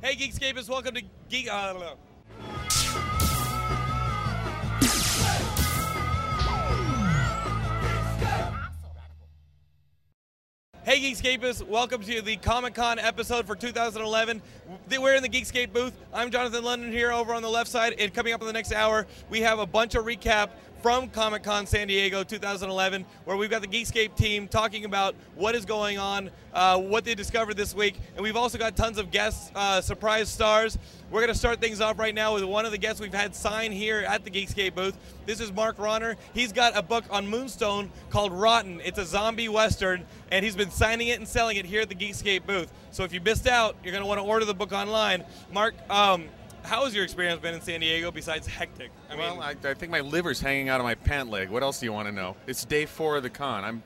Hey, Geekscapists, welcome to Geek. Uh, I don't know. Hey, Geekscapists, welcome to the Comic Con episode for 2011. We're in the Geekscape booth. I'm Jonathan London here over on the left side. And coming up in the next hour, we have a bunch of recap from Comic Con San Diego 2011, where we've got the Geekscape team talking about what is going on, uh, what they discovered this week, and we've also got tons of guests, uh, surprise stars. We're going to start things off right now with one of the guests we've had sign here at the Geekscape booth. This is Mark Ronner. He's got a book on Moonstone called Rotten. It's a zombie western, and he's been signing it and selling it here at the Geekscape booth. So if you missed out, you're going to want to order the book online. Mark, um, how has your experience been in San Diego besides hectic? I well, mean, I, I, think my liver's hanging out of my pant leg. What else do you want to know? It's day four of the con. I'm,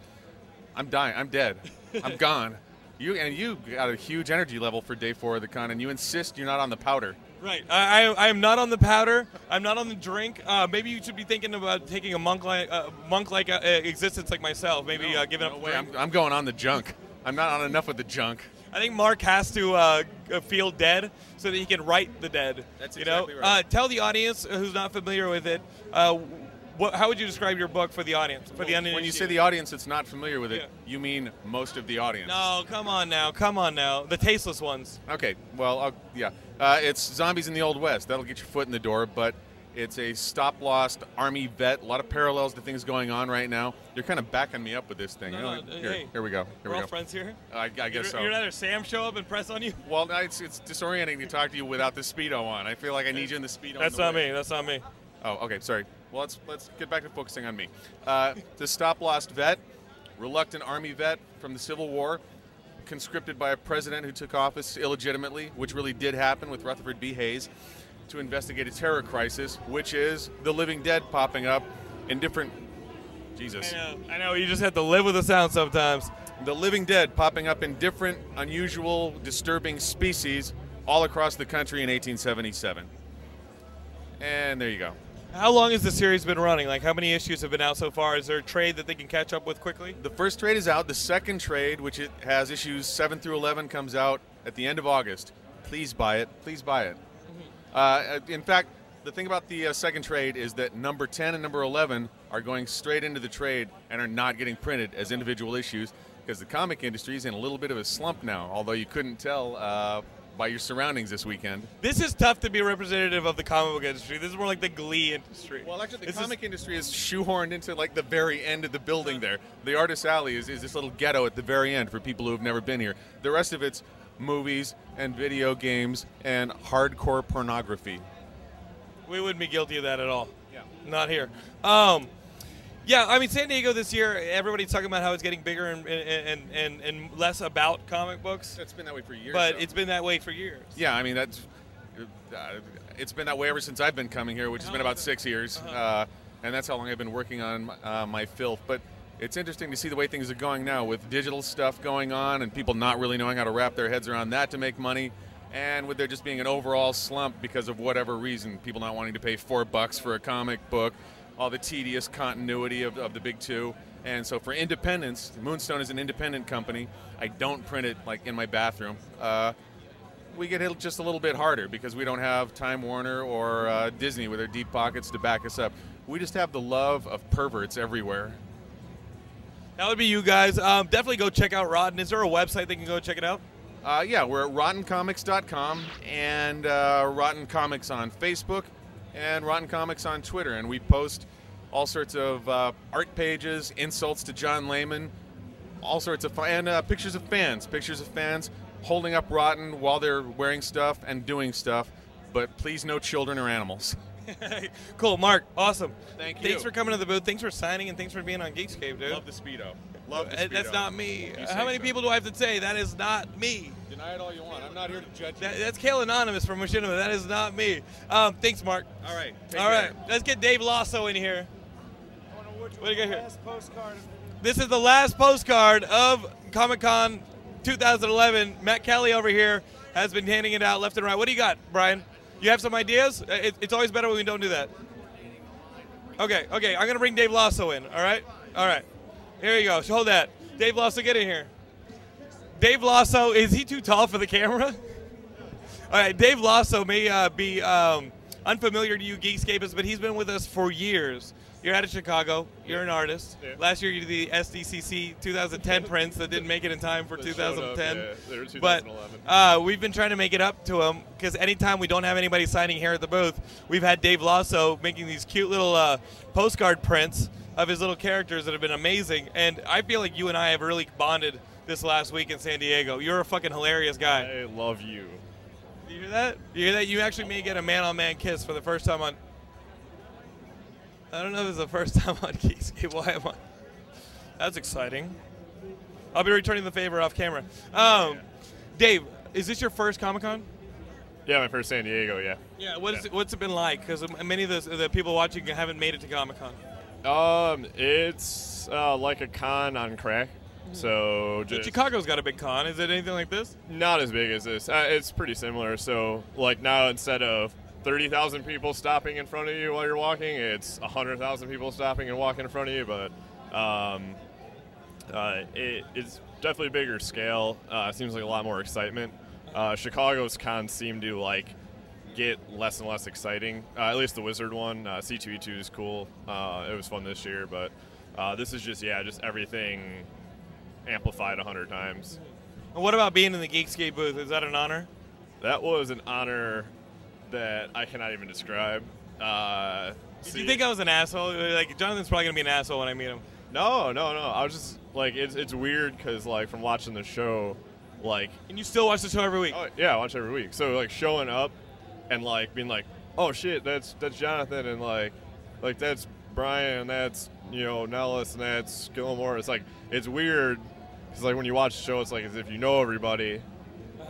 I'm dying. I'm dead. I'm gone. You and you got a huge energy level for day four of the con, and you insist you're not on the powder. Right. I, I, I am not on the powder. I'm not on the drink. Uh, maybe you should be thinking about taking a monk like uh, monk like uh, existence like myself. Maybe no, uh, giving no up. Way. I'm, I'm going on the junk. I'm not on enough with the junk. I think Mark has to uh, feel dead so that he can write the dead. That's you exactly know? right. Uh, tell the audience who's not familiar with it. Uh, what, how would you describe your book for the audience? For well, the when you say the audience that's not familiar with it, yeah. you mean most of the audience. No, come on now, come on now, the tasteless ones. Okay, well, I'll, yeah, uh, it's zombies in the old west. That'll get your foot in the door, but it's a stop lost army vet. A lot of parallels to things going on right now. You're kind of backing me up with this thing. No, no, here, hey, here we go. Here we're we all friends here. I, I guess you're, so. You're not Sam show up and press on you. Well, it's, it's disorienting to talk to you without the speedo on. I feel like I need you in the speedo. That's the not way. me. That's not me. Oh, okay. Sorry. Well, let's let's get back to focusing on me. Uh, the stop lost vet, reluctant army vet from the Civil War, conscripted by a president who took office illegitimately, which really did happen with Rutherford B. Hayes to investigate a terror crisis, which is the living dead popping up in different. Jesus. I know. I know. You just have to live with the sound sometimes. The living dead popping up in different, unusual, disturbing species all across the country in 1877. And there you go. How long has the series been running? Like, how many issues have been out so far? Is there a trade that they can catch up with quickly? The first trade is out. The second trade, which it has issues 7 through 11, comes out at the end of August. Please buy it. Please buy it. Uh, in fact, the thing about the uh, second trade is that number 10 and number 11 are going straight into the trade and are not getting printed as individual issues because the comic industry is in a little bit of a slump now, although you couldn't tell uh, by your surroundings this weekend. This is tough to be representative of the comic book industry. This is more like the Glee industry. Well, actually, the This is- comic industry is shoehorned into like the very end of the building there. The Artist Alley is, is this little ghetto at the very end for people who have never been here. The rest of it's movies and video games and hardcore pornography. We wouldn't be guilty of that at all. Yeah. Not here. Um, yeah, I mean, San Diego this year, everybody's talking about how it's getting bigger and, and, and, and less about comic books, It's been that way for years. but though. it's been that way for years. yeah, I mean that's uh, it's been that way ever since I've been coming here, which has been about six years, uh, and that's how long I've been working on uh, my filth. But it's interesting to see the way things are going now with digital stuff going on and people not really knowing how to wrap their heads around that to make money. And with there just being an overall slump because of whatever reason, people not wanting to pay four bucks for a comic book, all the tedious continuity of, of the big two. And so for independence, Moonstone is an independent company. I don't print it like in my bathroom. Uh, we get hit just a little bit harder because we don't have Time Warner or uh, Disney with their deep pockets to back us up. We just have the love of perverts everywhere. That would be you guys. Um, definitely go check out Rotten. Is there a website they can go check it out? Uh, yeah, we're at rottencomics.com and uh, Rotten Comics on Facebook and Rotten Comics on Twitter. And we post all sorts of uh, art pages, insults to John Layman, all sorts of and uh, pictures of fans, pictures of fans holding up Rotten while they're wearing stuff and doing stuff. But please, no children or animals. cool, Mark. Awesome. Thank you. Thanks for coming to the booth. Thanks for signing, and thanks for being on Geekscape, dude. Love the speedo. Love the Uh, That's not me. You How many so. people do I have to say? That is not me. Deny it all you want. I'm not here to judge That, you. that's Kale Anonymous from Machinima. That is not me. Um, thanks, Mark. All right. All right, let's get Dave Lasso in here. What do you got here? This is the last postcard of Comic Con 2011. Matt Kelly over here has been handing it out left and right. What do you got, Brian? You have some ideas? Uh, It, it's always better when we don't do that. Okay, okay. I'm gonna bring Dave Lasso in. All right, all right. Here you go. Hold that. Dave Lasso, get in here. Dave Lasso, is he too tall for the camera? All right, Dave Lasso may uh, be um, unfamiliar to you Geekscapists, but he's been with us for years. You're out of Chicago. You're an artist. Yeah. Last year you did the SDCC 2010 prints that didn't make it in time for That showed up, 2010. yeah. They were But uh, we've been trying to make it up to him because anytime we don't have anybody signing here at the booth, we've had Dave Lasso making these cute little uh, postcard prints of his little characters that have been amazing. And I feel like you and I have really bonded this last week in San Diego. You're a fucking hilarious guy. I love you. You hear that? You hear that? You actually may get a man-on-man kiss for the first time on. I don't know if this is the first time on Geekscape. Why am I? That's exciting. I'll be returning the favor off camera. Um, Dave, is this your first Comic Con? Yeah, my first San Diego. Yeah. Yeah. What's Yeah. It, what's it been like? Because many of the, the people watching haven't made it to Comic Con. Um, it's uh, like a con on crack. So But just Chicago's got a big con. Is it anything like this? not as big as this. Uh, it's pretty similar. So like now instead of thirty thousand people stopping in front of you while you're walking, it's hundred thousand people stopping and walking in front of you. But um, uh, it, it's definitely a bigger scale. Uh, seems like a lot more excitement. Uh, Chicago's cons seem to like get less and less exciting. Uh, at least the Wizard one, uh, C2E2 is cool. Uh, it was fun this year, but uh, this is just yeah, just everything amplified a hundred times. And what about being in the Geekscape booth? Is that an honor? That was an honor that I cannot even describe. Uh, Did see- you think I was an asshole? Like Jonathan's probably gonna be an asshole when I meet him. No, no, no. I was just like, it's it's weird because like from watching the show, like And you still watch the show every week. oh yeah, I watch every week. So like showing up and like being like, oh shit, that's that's Jonathan, and like like that's Brian, and that's you know Nellis, and that's Gilmore. It's like it's weird because like when you watch the show, it's like as if you know everybody.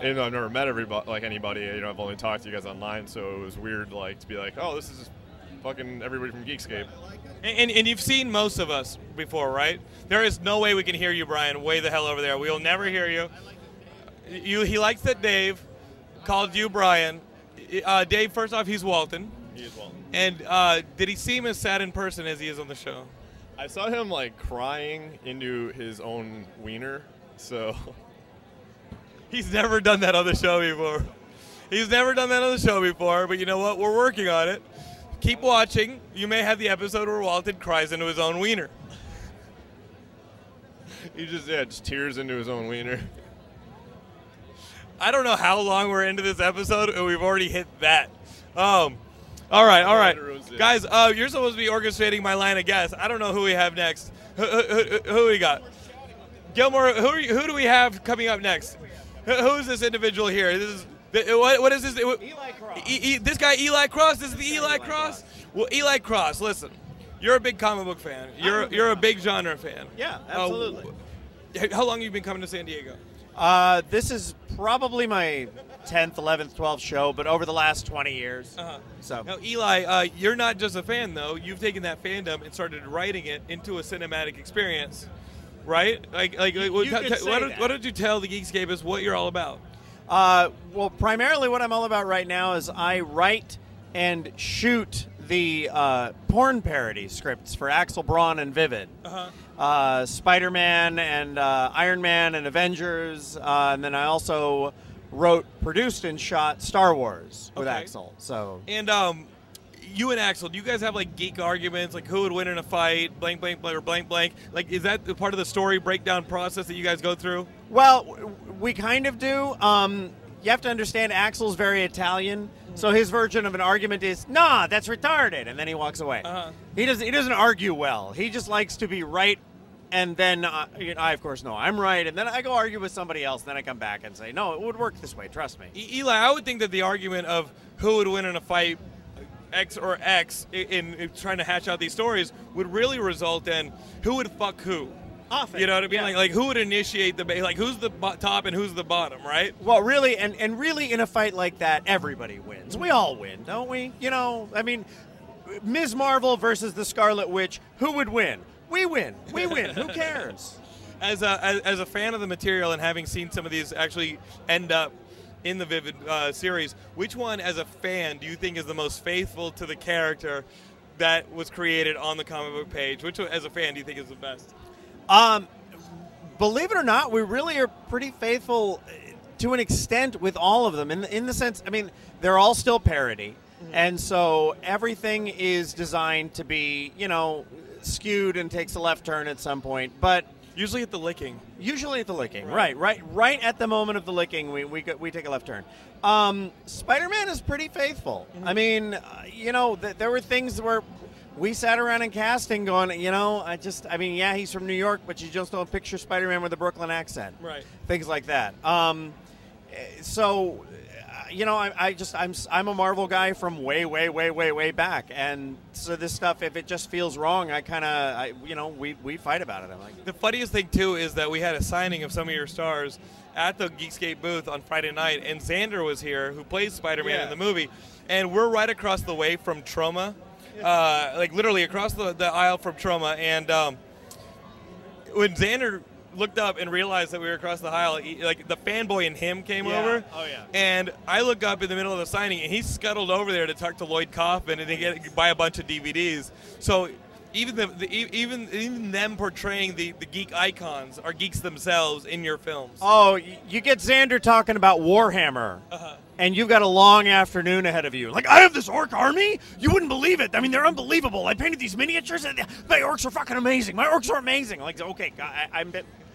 And I've never met everybody, like anybody. You know, I've only talked to you guys online, so it was weird, like to be like, "Oh, this is fucking everybody from Geekscape." And, and, and you've seen most of us before, right? There is no way we can hear you, Brian, way the hell over there. We will never hear you. You, he likes that Dave called you Brian. Uh, Dave, first off, he's Walton. He is Walton. And uh, did he seem as sad in person as he is on the show? I saw him like crying into his own wiener. So He's never done that on the show before. He's never done that on the show before, but you know what? We're working on it. Keep watching. You may have the episode where Walton cries into his own wiener. he just yeah, just tears into his own wiener. I don't know how long we're into this episode, and we've already hit that. Um, all right, all right, guys. Uh, you're supposed to be orchestrating my line of guests. I don't know who we have next. Who, who, who, who we got? Gilmore. Who you, who do we have coming up next? Who, who's this individual here? This is what, what is this? Eli Cross. E, E- this guy Eli Cross. This is the Eli, Cross. Well, Eli Cross. Listen, you're a big comic book fan. You're you're a big genre fan. Yeah, Uh, absolutely. how long have you been coming to San Diego? Uh, this is probably my 10th, 11th, 12th show, but over the last 20 years. Uh-huh. So, Now, Eli, uh, you're not just a fan, though. You've taken that fandom and started writing it into a cinematic experience, right? Like, like, like what, you could t- why, don't, why don't you tell the Geekscapists what you're all about? uh, well, primarily what I'm all about right now is I write and shoot the uh, porn parody scripts for Axel Braun and Vivid. Uh-huh. Uh, Spider-Man and uh, Iron Man and Avengers, uh, and then I also wrote, produced, and shot Star Wars with Okay. Axel. So And um, you and Axel, do you guys have like geek arguments, like who would win in a fight, blank, blank, blank, or blank, blank? Like, is that part of the story breakdown process that you guys go through? Well, we kind of do. Um, you have to understand, Axel's very Italian, so his version of an argument is, "Nah, that's retarded," and then he walks away. Uh-huh. He doesn't. He doesn't argue well. He just likes to be right, and then uh, you know, I, of course, know I'm right, and then I go argue with somebody else. And then I come back and say, "No, it would work this way. Trust me." E- Eli, I would think that the argument of who would win in a fight, X or X in, in trying to hatch out these stories, would really result in who would fuck who. Often, You know what I mean? yeah. Like, like who would initiate the like who's the bo- top and who's the bottom, right? Well, really, and, and really, in a fight like that, everybody wins. We all win, don't we? You know, I mean, Ms. Marvel versus the Scarlet Witch, who would win? We win. We win. who cares? As a as, as a fan of the material and having seen some of these actually end up in the Vivid uh, series, which one, as a fan, do you think is the most faithful to the character that was created on the comic book page? Which one, as a fan, do you think is the best? Um, believe it or not, we really are pretty faithful uh, to an extent with all of them. In the, in the sense, I mean, they're all still parody, and so everything is designed to be, you know, skewed and takes a left turn at some point. But Usually at the licking. Usually at the licking, right, right, right at the moment of the licking, we we, we take a left turn. Um, Spider-Man is pretty faithful. I mean, uh, you know, th- there were things where we sat around in casting going, you know, I just, I mean, yeah, he's from New York, but you just don't picture Spider-Man with a Brooklyn accent, Right. Things like that. Um, eh, so, you know, I, I just, I'm, s- I'm a Marvel guy from way, way, way, way, way back, and so this stuff, if it just feels wrong, I kind of, I, you know, we we fight about it. I'm like. The funniest thing too is that we had a signing of some of your stars at the Geekscape booth on Friday night, and Xander was here, who plays Spider-Man Yeah. in the movie, and we're right across the way from Troma, uh, like literally across the, the aisle from Troma, and um, when Xander looked up and realized that we were across the aisle, he, like the fanboy in him came Yeah. over. Oh, yeah. And I look up in the middle of the signing, and he scuttled over there to talk to Lloyd Kaufman and to get buy a bunch of DVDs. So even the, the even even them portraying the, the geek icons are geeks themselves in your films. Oh, you get Xander talking about Warhammer, Uh-huh. and you've got a long afternoon ahead of you. Like, I have this orc army. You wouldn't believe it. I mean, they're unbelievable. I painted these miniatures, and my orcs are fucking amazing. My orcs are amazing. Like, okay, I, I'm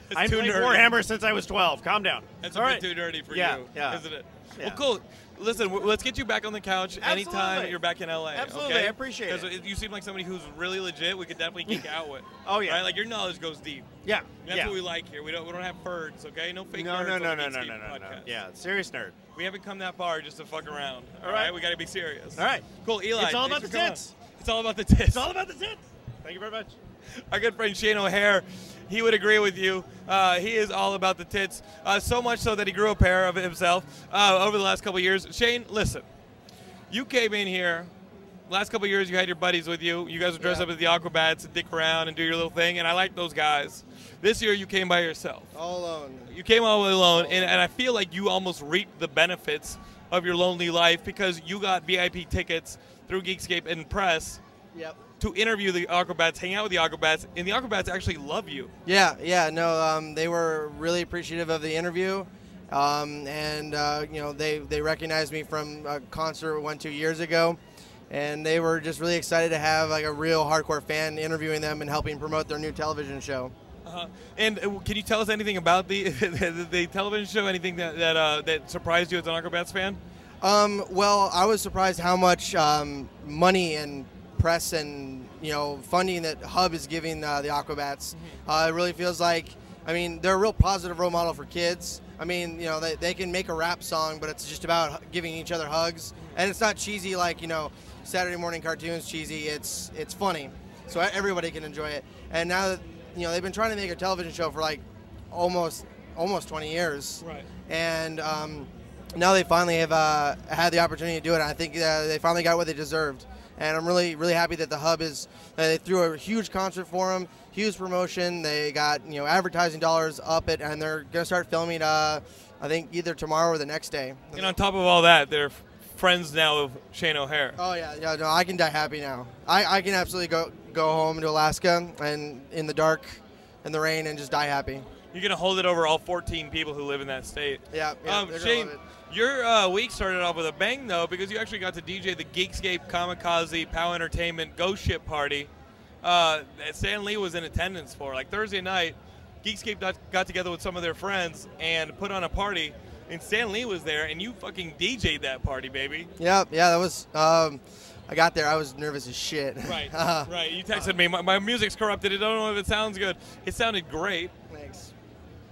bit. It's I'm too playing nerdy. Warhammer since I was 12. Calm down. That's All a right. bit too nerdy for Yeah, you, yeah. isn't it? Yeah. Well, cool. Listen, let's get you back on the couch anytime you're back in LA. Absolutely, okay? I appreciate it. You seem like somebody who's really legit. We could definitely geek out with. Oh, yeah. Right? Like your knowledge goes deep. Yeah. That's yeah. what we like here. We don't we don't have birds, okay? No fake no, no, on no, no, no, no, Geekscape no, no. Yeah, serious nerd. We haven't come that far just to fuck around. All All right, right. we got to be serious. All right. Cool, Eli. It's all about the tits. It's all about the tits. It's all about the tits. Thank you very much. Our good friend Shane O'Hare, he would agree with you. Uh, he is all about the tits, uh, so much so that he grew a pair of himself uh, over the last couple years. Shane, listen, you came in here. Last couple years, you had your buddies with you. You guys would dress Yeah. up as the Aquabats and dick around and do your little thing, and I like those guys. This year, you came by yourself. All alone. You came all alone, and, and I feel like you almost reaped the benefits of your lonely life because you got VIP tickets through Geekscape and Press Yep. To interview the Aquabats, hang out with the Aquabats, and the Aquabats actually love you. Yeah, yeah, no, um, they were really appreciative of the interview, um, and uh, you know they they recognized me from a concert we went to years ago, and they were just really excited to have like a real hardcore fan interviewing them and helping promote their new television show. Uh-huh. And uh, can you tell us anything about the the, the television show? Anything that that, uh, that surprised you as an Aquabats fan? Um, well, I was surprised how much um, money and press and you know funding that Hub is giving uh, the Aquabats. Uh, it really feels like, I mean, they're a real positive role model for kids. I mean, you know, they, they can make a rap song, but it's just about giving each other hugs, and it's not cheesy like you know Saturday morning cartoons cheesy. It's it's funny, so everybody can enjoy it. And now that you know they've been trying to make a television show for like almost almost 20 years Right. and um, now they finally have uh, had the opportunity to do it. I think uh, they finally got what they deserved, and I'm really, really happy that the hub is. Uh, they threw a huge concert for them, huge promotion. They got you know advertising dollars up it, and they're gonna start filming. Uh, I think either tomorrow or the next day. And on top of all that, they're friends now of Shane O'Hare. Oh yeah, yeah. No, I can die happy now. I, I can absolutely go go home to Alaska and in the dark, in the rain, and just die happy. You're gonna hold it over all 14 people who live in that state. Yeah, yeah. um, Shane. Your uh, week started off with a bang though because you actually got to DJ the Geekscape Kamikaze Pow Entertainment Ghost Ship Party uh, that Stan Lee was in attendance for. Like Thursday night, Geekscape got, got together with some of their friends and put on a party, and Stan Lee was there, and you fucking DJ'd that party, baby. Yeah, yeah. That was. Um, I got there. I was nervous as shit. Right, Uh, right. You texted me. My, my music's corrupted. I don't know if it sounds good. It sounded great.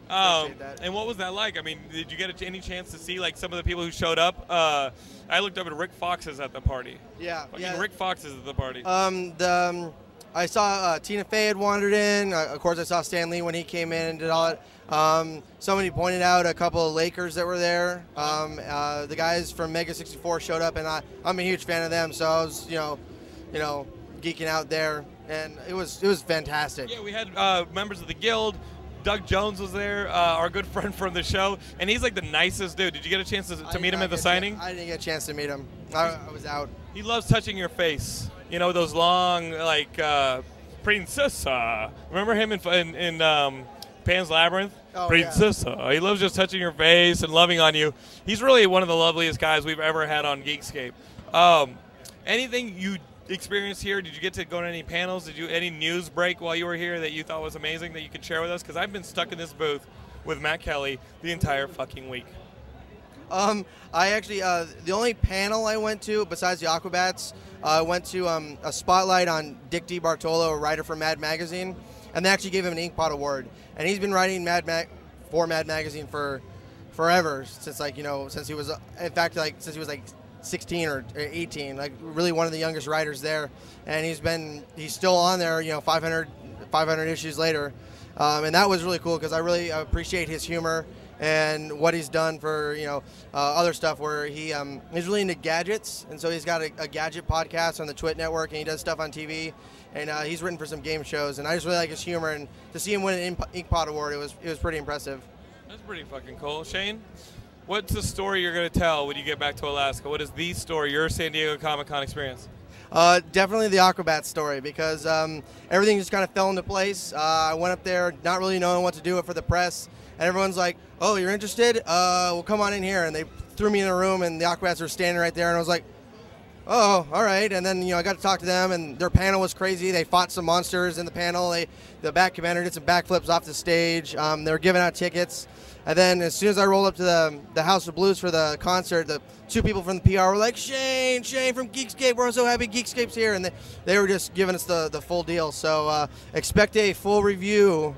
Um, and what was that like? I mean, did you get any chance to see like some of the people who showed up? Uh, I looked up at Rick Fox's at the party. Yeah, Fucking yeah. Rick Fox is at the party. Um, the um, I saw uh, Tina Fey had wandered in. Uh, of course, I saw Stan Lee when he came in and did all it. Um, somebody pointed out a couple of Lakers that were there. Um, uh, the guys from Mega 64 showed up, and I, I'm a huge fan of them. So I was, you know, you know, geeking out there, and it was it was fantastic. Yeah, we had uh, members of the guild. Doug Jones was there, uh, our good friend from the show, and he's like the nicest dude. Did you get a chance to, to meet him at the signing? I didn't get a chance to meet him. I, I was out. He loves touching your face. You know those long, like uh, princessa. Remember him in in, in um, Pan's Labyrinth? Oh, yeah. princessa. He loves just touching your face and loving on you. He's really one of the loveliest guys we've ever had on Geekscape. Um, anything you experienced here? Did you get to go to any panels? Did you any news break while you were here that you thought was amazing that you could share with us? Because I've been stuck in this booth with Matt Kelly the entire fucking week. Um, I actually uh, the only panel I went to besides the Aquabats, uh, I went to um, a spotlight on Dick DeBartolo, a writer for Mad Magazine, and they actually gave him an Inkpot Award. And he's been writing Mad Mag for Mad Magazine for forever since like you know since he was uh, in fact like since he was like 16 or 18 like really one of the youngest writers there. And he's been he's still on there you know 500 500 issues later. Um, and that was really cool because I really appreciate his humor and what he's done for you know uh, other stuff where he um, he's really into gadgets. And so he's got a, a gadget podcast on the Twit network and he does stuff on TV and uh, he's written for some game shows and I just really like his humor and to see him win an Ink- Inkpot award it was it was pretty impressive. That's pretty fucking cool. Shane, what's the story you're going to tell when you get back to Alaska? What is the story, your San Diego Comic Con experience? Uh, definitely the Aquabat story because um, everything just kind of fell into place. Uh, I went up there not really knowing what to do for the press, and everyone's like, "Oh, you're interested? Uh, well, come on in here." And they threw me in a room, and the Aquabats were standing right there, and I was like, "Oh, all right." And then you know I got to talk to them, and their panel was crazy. They fought some monsters in the panel. They, the Bat Commander did some backflips off the stage. Um, they were giving out tickets. And then as soon as I rolled up to the, the House of Blues for the concert, the two people from the PR were like, Shane, Shane from Geekscape, we're so happy Geekscape's here. And they, they were just giving us the, the full deal. So uh, expect a full review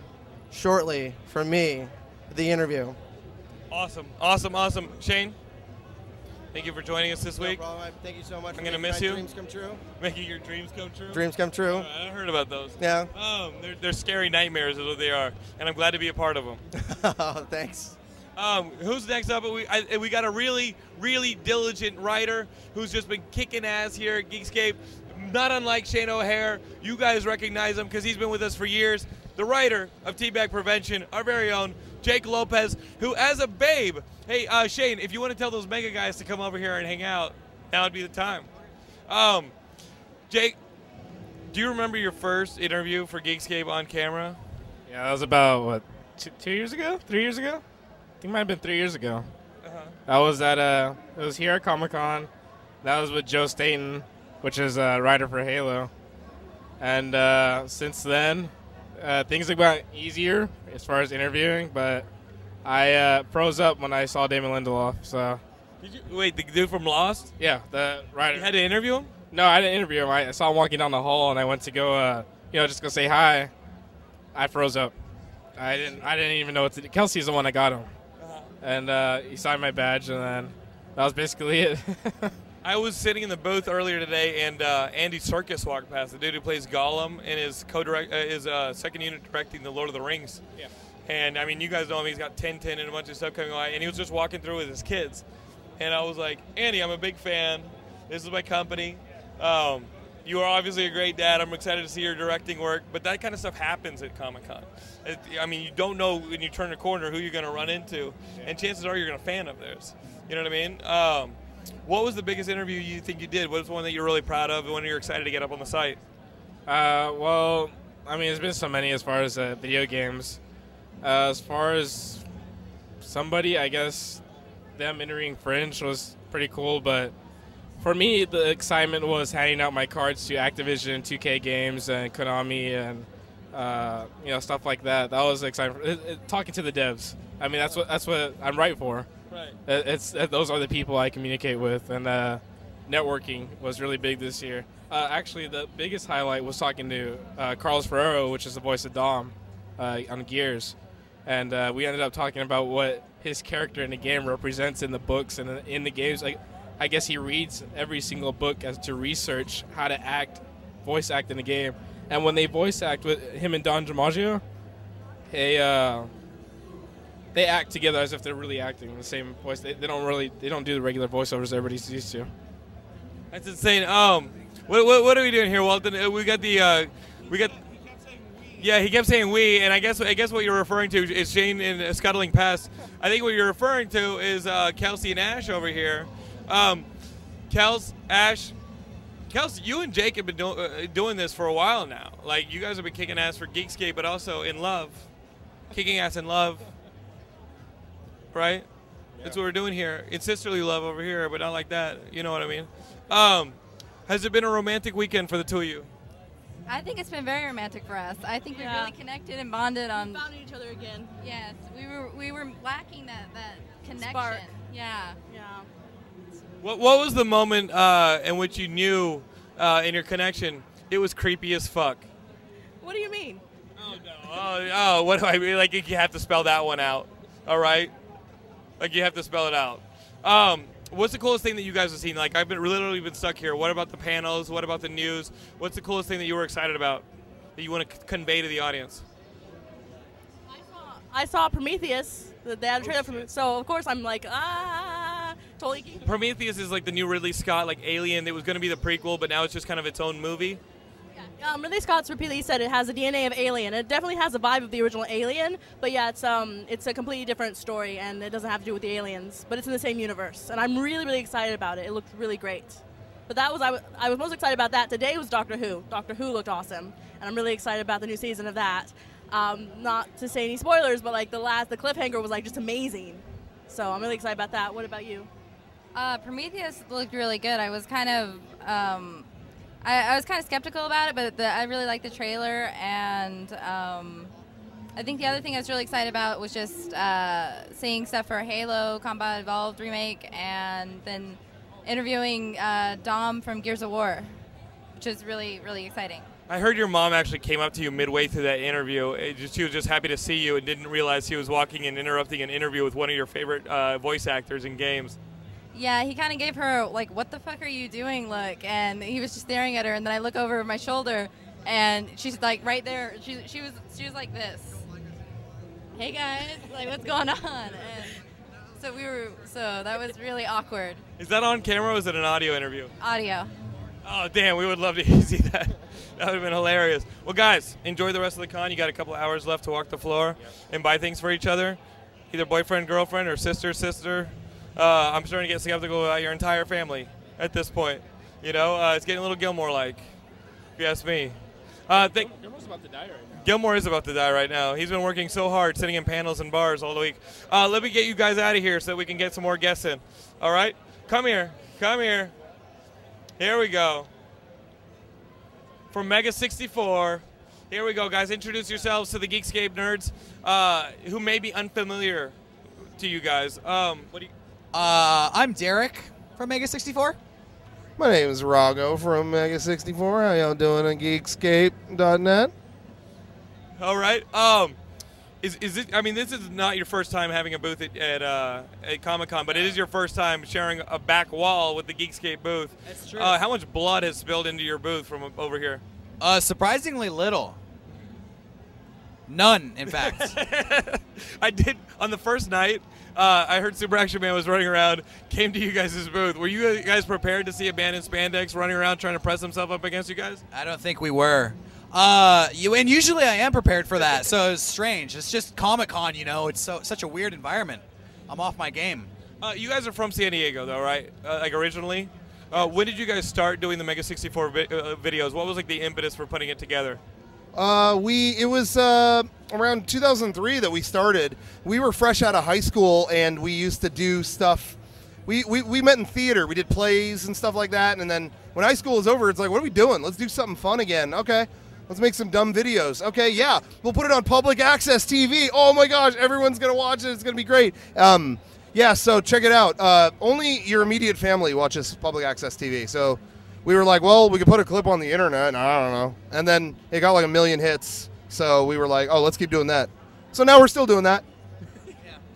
shortly from me, the interview. Awesome, awesome, awesome. Shane, thank you for joining us this week, No problem. Thank you so much. I'm gonna miss my you. Dreams come true. making your dreams come true. Dreams come true. Uh, I heard about those. Yeah. Um, they're, they're scary nightmares, is what they are, and I'm glad to be a part of them. Oh, Thanks. Um, who's next up? We I, we got a really really diligent writer who's just been kicking ass here at Geekscape. Not unlike Shane O'Hare, you guys recognize him because he's been with us for years. The writer of Teabag Prevention, our very own Jake Lopez, who as a babe, hey uh, Shane, if you want to tell those mega guys to come over here and hang out, now would be the time. Um, Jake, do you remember your first interview for Geekscape on camera? Yeah, that was about what two, two years ago, three years ago. I think it might have been three years ago. Uh-huh. That was at uh, it was here at Comic Con. That was with Joe Staten, which is a writer for Halo. And uh, since then, uh, things have gotten easier as far as interviewing. But I uh, froze up when I saw Damon Lindelof. So Did you wait? The dude from Lost? yeah, the writer. You had to interview him? No, I didn't interview him. I I saw him walking down the hall, and I went to go, uh, you know, just go say hi. I froze up. I didn't. I didn't even know what to do. Kelsey's the one that got him, and uh, he signed my badge, and then that was basically it. I was sitting in the booth earlier today, and uh, Andy Serkis walked past, the dude who plays Gollum and is co-direct, uh, is uh, second unit directing the Lord of the Rings. Yeah. And I mean, you guys know him. He's got Tintin and a bunch of stuff coming out, and he was just walking through with his kids. And I was like, Andy, I'm a big fan. This is my company. Um, you are obviously a great dad. I'm excited to see your directing work, but that kind of stuff happens at Comic Con. I mean, you don't know when you turn a corner who you're going to run into, and chances are you're going to fan of theirs. You know what I mean? Um, what was the biggest interview you think you did? What was one that you're really proud of, and one you're excited to get up on the site? uh, well, I mean, there's been so many as far as uh, video games. Uh, as far as somebody, I guess them entering Fringe was pretty cool, but for me, the excitement was handing out my cards to Activision, 2K Games, and Konami, and uh, you know stuff like that. That was exciting. It, it, talking to the devs. I mean, that's what that's what I'm right for. Right. It- It's it, those are the people I communicate with, and uh, networking was really big this year. Uh, actually, the biggest highlight was talking to uh, Carlos Ferrero, which is the voice of Dom uh, on Gears, and uh, we ended up talking about what his character in the game represents in the books and in the games. Like, I guess he reads every single book as to research how to act, voice act in the game, And when they voice act with him and Don DiMaggio, they uh, they act together as if they're really acting the same voice. They, they don't really they don't do the regular voiceovers everybody's used to. That's insane. Um, what, what, what are we doing here, Walton? Uh, We got the uh, we got. Yeah, he kept saying we, and I guess I guess what you're referring to is Shane in Scuttling Past. I think what you're referring to is uh, Kelsey and Ash over here. Um, Kels, Ash, Kels, you and Jake have been do- uh, doing this for a while now. Like you guys have been kicking ass for Geekscape, but also in love, kicking ass in love, right? That's what we're doing here. It's sisterly love over here, but not like that. You know what I mean? Um, has it been a romantic weekend for the two of you? I think it's been very romantic for us. I think Yeah. we really connected and bonded on. found each other again. Yes, we were we were lacking that that connection. Spark. Yeah. Yeah. What, what was the moment uh, in which you knew uh, in your connection it was creepy as fuck? What do you mean? Oh no! Oh, oh, what do I mean? Like you have to spell that one out. All right, like you have to spell it out. Um, what's the coolest thing that you guys have seen? Like I've been literally been stuck here. What about the panels? What about the news? What's the coolest thing that you were excited about that you want to c- convey to the audience? I saw Prometheus. The they had a trailer from so of course I'm like ah totally. Prometheus is like the new Ridley Scott, like Alien. It was going to be the prequel, but now it's just kind of its own movie. Um, Ridley Scott's repeatedly said it has a DNA of Alien. It definitely has a vibe of the original Alien, but yeah, it's um it's a completely different story and it doesn't have to do with the aliens, but it's in the same universe. And I'm really really excited about it. It looked really great. But that was I was most excited about that today was Doctor Who. Doctor Who looked awesome, and I'm really excited about the new season of that. Um, not to say any spoilers, but like the last the cliffhanger was like just amazing. So I'm really excited about that. What about you? Uh, Prometheus looked really good. I was kind of, um, I, I was kind of skeptical about it, but the, I really liked the trailer, and um, I think the other thing I was really excited about was just uh, seeing stuff for Halo Combat Evolved remake, and then interviewing uh, Dom from Gears of War, which is really really exciting. I heard your mom actually came up to you midway through that interview. Just, she was just happy to see you and didn't realize she was walking and interrupting an interview with one of your favorite uh, voice actors in games. Yeah, he kind of gave her like, "What the fuck are you doing?" look, and he was just staring at her, and then I look over my shoulder, and she's like right there. She she was she was like this. Hey guys, like what's going on? And so we were so that was really awkward. Is that on camera or is it an audio interview? Audio. Oh, damn, we would love to see that. That would have been hilarious. Well, guys, enjoy the rest of the con. You got a couple hours left to walk the floor and buy things for each other, either boyfriend, girlfriend, or sister, sister. Uh, I'm starting to get skeptical about your entire family at this point. You know, uh, it's getting a little Gilmore like, if you ask me. Uh, think, Gilmore's about to die right now. Gilmore is about to die right now. He's been working so hard, sitting in panels and bars all the week. Uh, let me get you guys out of here so that we can get some more guests in. All right? Come here. Come here. Here we go. From Mega 64. Here we go, guys. Introduce yourselves to the Geekscape nerds uh, who may be unfamiliar to you guys. Um, what do you, Uh, I'm Derek from Mega 64. My name is Rocco from Mega 64. How y'all doing on Geekscape.net? all right. Um, is, is it? I mean, this is not your first time having a booth at at, uh, at Comic Con, but it is your first time sharing a back wall with the Geekscape booth. That's true. Uh, how much blood has spilled into your booth from over here? Uh, surprisingly little. None, in fact. I did on the first night. Uh, I heard Super Action Man was running around. Came to you guys' booth. Were you guys prepared to see a band in spandex running around trying to press himself up against you guys? I don't think we were. Uh, you and usually I am prepared for that, so it's strange. It's just Comic Con, you know. It's so such a weird environment. I'm off my game. Uh, you guys are from San Diego, though, right? Uh, like originally. Uh, when did you guys start doing the Mega 64 vi- uh, videos? What was like the impetus for putting it together? Uh, we it was uh, around 2003 that we started. We were fresh out of high school, and we used to do stuff. We, we, we met in theater. We did plays and stuff like that. And then when high school is over, it's like, what are we doing? Let's do something fun again. Okay, let's make some dumb videos. Okay, yeah, we'll put it on public access TV. Oh my gosh, everyone's gonna watch it. It's gonna be great. Um, yeah, so check it out. Uh, only your immediate family watches public access TV. So we were like, well, we could put a clip on the internet. And I don't know. And then it got like a million hits. So we were like, oh, let's keep doing that. So now we're still doing that.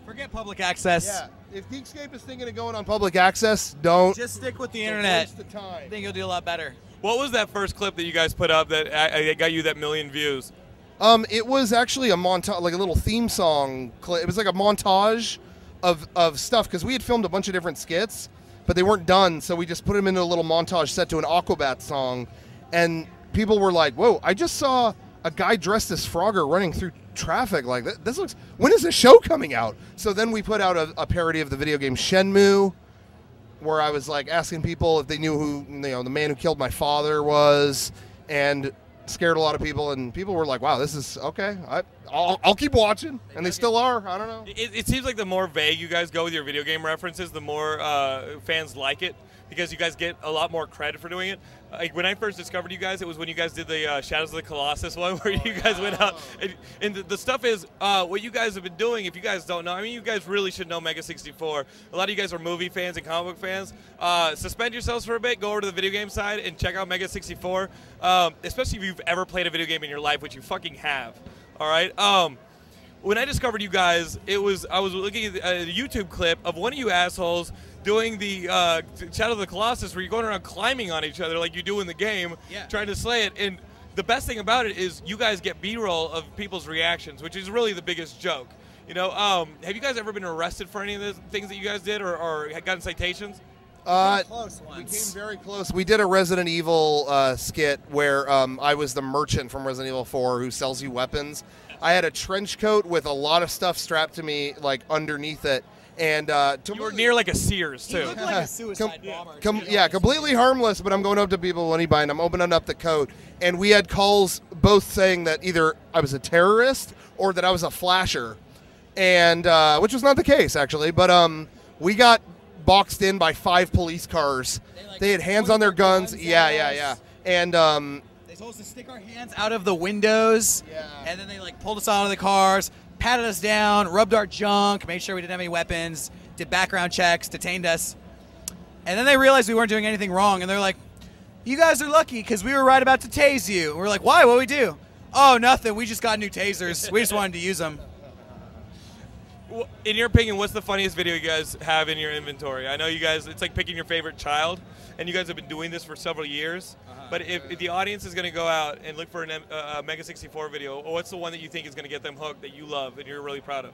Forget public access. Yeah. If Geekscape is thinking of going on public access, don't. Just stick with the internet. waste the time. I think you'll do a lot better. What was that first clip that you guys put up that uh, uh, got you that million views? Um, it was actually a montage, like a little theme song. Cl- it was like a montage of of stuff because we had filmed a bunch of different skits, but they weren't done. So we just put them into a little montage set to an Aquabat song, and people were like, "Whoa! I just saw a guy dressed as Frogger running through traffic. Like this looks. When is the show coming out?" So then we put out a, a parody of the video game Shenmue, where I was like asking people if they knew who you know the man who killed my father was, and scared a lot of people. And people were like, "Wow, this is okay. I, I'll, I'll keep watching," and they still are. I don't know. It, it seems like the more vague you guys go with your video game references, the more uh, fans like it because you guys get a lot more credit for doing it. Like when I first discovered you guys, it was when you guys did the uh, Shadows of the Colossus one, where you guys went out. And, and the, the stuff is uh, what you guys have been doing. If you guys don't know, I mean, you guys really should know Mega 64. A lot of you guys are movie fans and comic book fans. Uh, suspend yourselves for a bit, go over to the video game side, and check out Mega 64. Um, especially if you've ever played a video game in your life, which you fucking have. All right. Um, when I discovered you guys, it was I was looking at a YouTube clip of one of you assholes doing the uh, Shadow of the Colossus, where you're going around climbing on each other like you do in the game, Yeah. trying to slay it. And the best thing about it is you guys get B-roll of people's reactions, which is really the biggest joke. You know, um, have you guys ever been arrested for any of the things that you guys did, or, or had gotten citations? Uh, close we came very close. We did a Resident Evil uh, skit where um, I was the merchant from Resident Evil 4 who sells you weapons. I had a trench coat with a lot of stuff strapped to me, like underneath it, and uh, to You were near like a Sears too. looked like a suicide bomber. Com- yeah, completely harmless, but I'm going up to people when he buy, and I'm opening up the coat, and we had calls both saying that either I was a terrorist or that I was a flasher, and uh, which was not the case actually. But um, we got boxed in by five police cars. They, like, They had hands on their guns. guns Yeah, yeah, yeah. And um, They told us to stick our hands out of the windows. Yeah. And then they like pulled us out of the cars, patted us down, rubbed our junk, made sure we didn't have any weapons, did background checks, detained us. And then they realized we weren't doing anything wrong, and they're like, "You guys are lucky because we were right about to tase you." And we're like, "Why? What we do?" Oh, nothing. We just got new tasers. We just wanted to use them. In your opinion, what's the funniest video you guys have in your inventory? I know you guys, it's like picking your favorite child, and you guys have been doing this for several years. But if, if the audience is going to go out and look for uh, a Mega 64 video, what's the one that you think is going to get them hooked that you love and you're really proud of?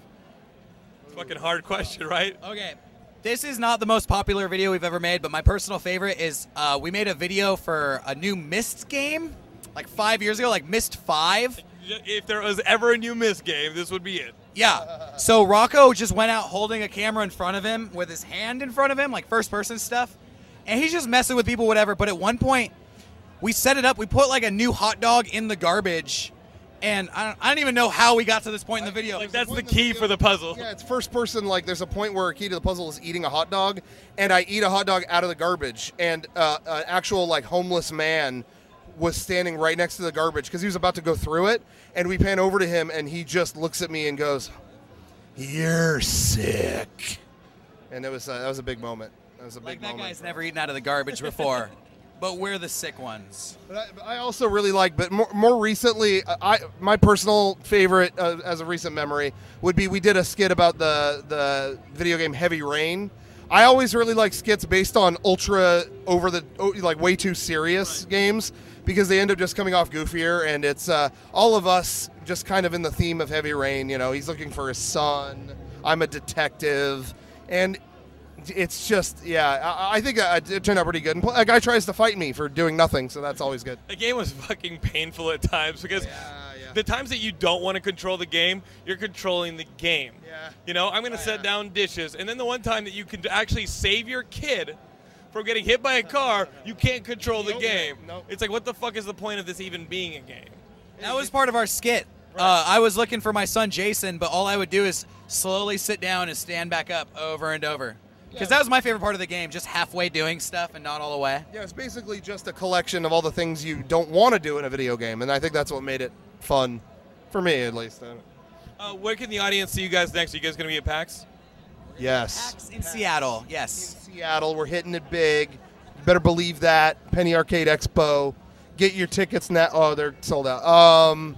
It's fucking hard question, right? Okay. This is not the most popular video we've ever made, but my personal favorite is uh, we made a video for a new Myst game like five years ago, like Myst 5. If there was ever a new Myst game, this would be it. Yeah. So Rocco just went out holding a camera in front of him with his hand in front of him, like first person stuff. And he's just messing with people, whatever. But at one point, we set it up. We put like a new hot dog in the garbage. And I don't, I don't even know how we got to this point in the video. Like that's the key for the puzzle. yeah, it's first person. Like there's a point where a key to the puzzle is eating a hot dog, and I eat a hot dog out of the garbage, and uh, an actual like homeless man was standing right next to the garbage because he was about to go through it, and we pan over to him, and he just looks at me and goes, "You're sick," and it was uh, that was a big moment. That was a like big that moment. guy's never eaten out of the garbage before. but we're the sick ones. But I, but I also really like, but more, more recently, I my personal favorite uh, as a recent memory would be we did a skit about the the video game Heavy Rain. I always really like skits based on ultra over the like way too serious games because they end up just coming off goofier, and it's uh, all of us just kind of in the theme of Heavy Rain. You know, he's looking for his son. I'm a detective, and it's just yeah. I, I think it turned out pretty good. And a guy tries to fight me for doing nothing, so that's always good. The game was fucking painful at times because the times that you don't want to control the game, you're controlling the game. Yeah. You know, I'm going to set down dishes, and then the one time that you can actually save your kid from getting hit by a car, you can't control the game. Nope. It's like, what the fuck is the point of this even being a game? That was part of our skit. Uh, I was looking for my son Jason, but all I would do is slowly sit down and stand back up over and over. Because that was my favorite part of the game, just halfway doing stuff and not all the way. Yeah, it's basically just a collection of all the things you don't want to do in a video game, and I think that's what made it fun, for me at least. Uh, where can the audience see you guys next? Are you guys going to be at PAX? Yes. In Seattle, yes. Seattle, we're hitting it big. You better believe that. Penny Arcade Expo. Get your tickets now. Oh, they're sold out. Um,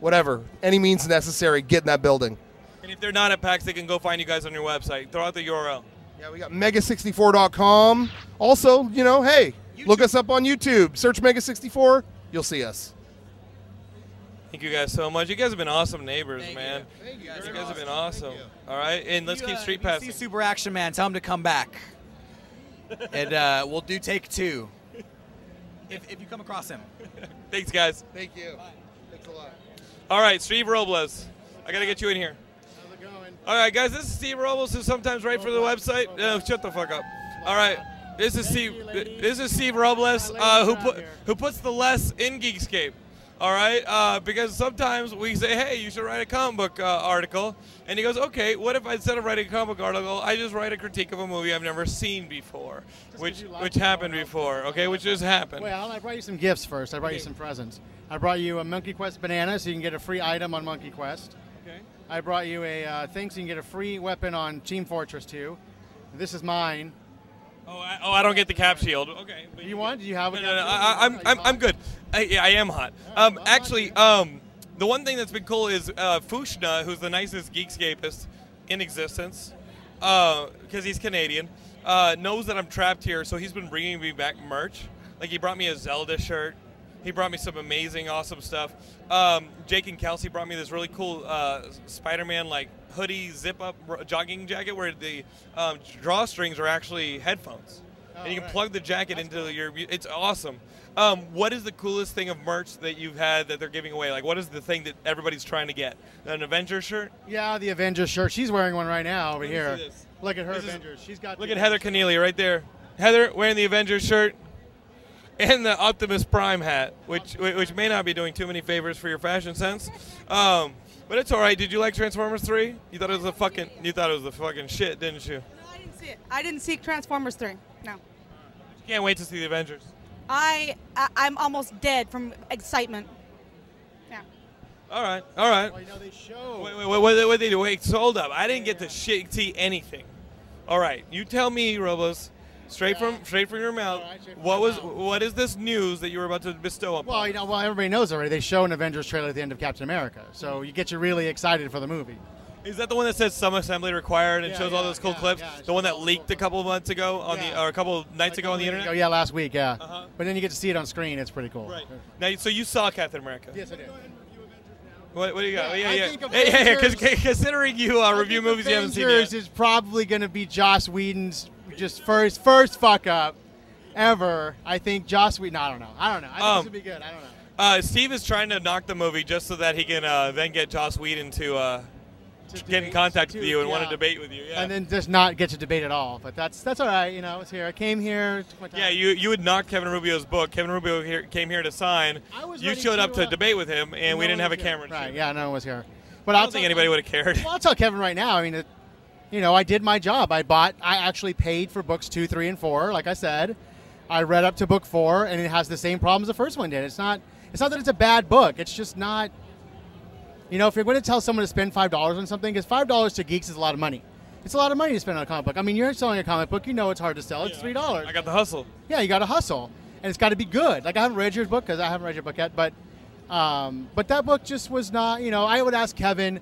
whatever. Any means necessary. Get in that building. And if they're not at PAX, they can go find you guys on your website. Throw out the URL. Yeah, we got mega64.com. Also, you know, hey, Look us up on YouTube. Search Mega64. You'll see us. Thank you guys so much. You guys have been awesome neighbors, man. Thank you guys. You guys have been awesome. All right, and let's You, keep uh, street if you passing. See Super Action Man. Tell him to come back. and uh, we'll do take two. If, if you come across him. Thanks, guys. Thank you. Thanks a lot. All right, Steve Robles. I got to get you in here. How's it going? All right, guys, this is Steve Robles, who sometimes write for the website. Oh, shut the fuck up. All right, this is Steve. This is Steve Robles, uh, who put who puts the less in Geekscape. All right, uh, because sometimes we say, "Hey, you should write a comic book uh, article," and he goes, "Okay, what if instead of writing a comic book article, I just write a critique of a movie I've never seen before, which which happened before, okay, which just happened." Well, I brought you some gifts first. I brought you some presents. I brought you a Monkey Quest banana, so you can get a free item on Monkey Quest. Okay. I brought you a uh, thing, so you can get a free weapon on Team Fortress 2. This is mine. Oh, I, oh, I don't get the cap shield. Okay. but You want? Do you have No, a no, no, shield? I, I'm, I'm, I'm good. I, yeah, I am hot. Um, actually, um, the one thing that's been cool is uh, Fushna, who's the nicest geekscapist in existence, because he's Canadian, uh, knows that I'm trapped here, so he's been bringing me back merch. Like he brought me a Zelda shirt. He brought me some amazing, awesome stuff. Um, Jake and Kelsey brought me this really cool uh, Spider-Man like hoodie zip-up r- jogging jacket where the um, drawstrings are actually headphones, and you can right. plug the jacket into your. It's awesome. Um, what is the coolest thing of merch that you've had that they're giving away? Like, what is the thing that everybody's trying to get? An Avengers shirt? Yeah, the Avengers shirt. She's wearing one right now over here. Look at her This is- Avengers. She's got. Look at Heather Keneally right there. Heather wearing the Avengers shirt and the Optimus Prime hat, which which may not be doing too many favors for your fashion sense. Um, but it's all right. Did you like Transformers 3? You thought it was a fucking you thought it was the fucking shit, didn't you? No, I didn't see it. I didn't see Transformers 3. No. Can't wait to see the Avengers. I, I I'm almost dead from excitement. Yeah. All right, all right. Well, you know, they show. Wait, wait, wait, what what they do? Wait, hold up. I didn't get to shit see anything. All right, you tell me, Robles, straight from straight from your mouth. All right, straight from what was what is this news that you were about to bestow upon? Well, you know, well, everybody knows already. They show an Avengers trailer at the end of Captain America, so you get you really excited for the movie. Is that the one that says some assembly required and Yeah, shows all those cool yeah, clips? yeah, the one that leaked a couple of months ago on the, or a couple of nights ago on the internet. Oh yeah, last week, yeah. Uh-huh. But then you get to see it on screen. It's pretty cool. Right. Now, so you saw Captain America. Yes, I did. What, what do you got? Yeah, Yeah, yeah. Hey, hey, hey, 'cause- considering you uh, review movies you haven't seen Avengers yet. is probably going to be Joss Whedon's just first first fuck up ever. I think Joss Whedon. I don't know. I don't know. I think Um, this would be good. I don't know. Uh, Steve is trying to knock the movie just so that he can uh, then get Joss Whedon to, uh, get in contact with you and want to debate with you. Yeah. And then just not get to debate at all. But that's that's all right. You know, I was here. I came here. took my time. yeah, you you would knock Kevin Rubio's book. Kevin Rubio here, came here to sign. I was You showed up to, to uh, debate with him, and No we didn't have a camera. Right. shoot. Yeah, no one was here. But I I'll don't think anybody would have cared. Well, I'll tell Kevin right now. I mean, it, you know, I did my job. I bought. I actually paid for books two, three, and four. Like I said, I read up to book four, and it has the same problems the first one did. It's not. It's not that it's a bad book. It's just not. You know, if you're going to tell someone to spend five dollars on something, because five dollars to geeks is a lot of money. It's a lot of money to spend on a comic book. I mean, you're selling a comic book. You know it's hard to sell. It's three dollars. I got the hustle. Yeah, you got to hustle, and it's got to be good. Like I haven't read your book because I haven't read your book yet, but um, but that book just was not. You know, I would ask Kevin,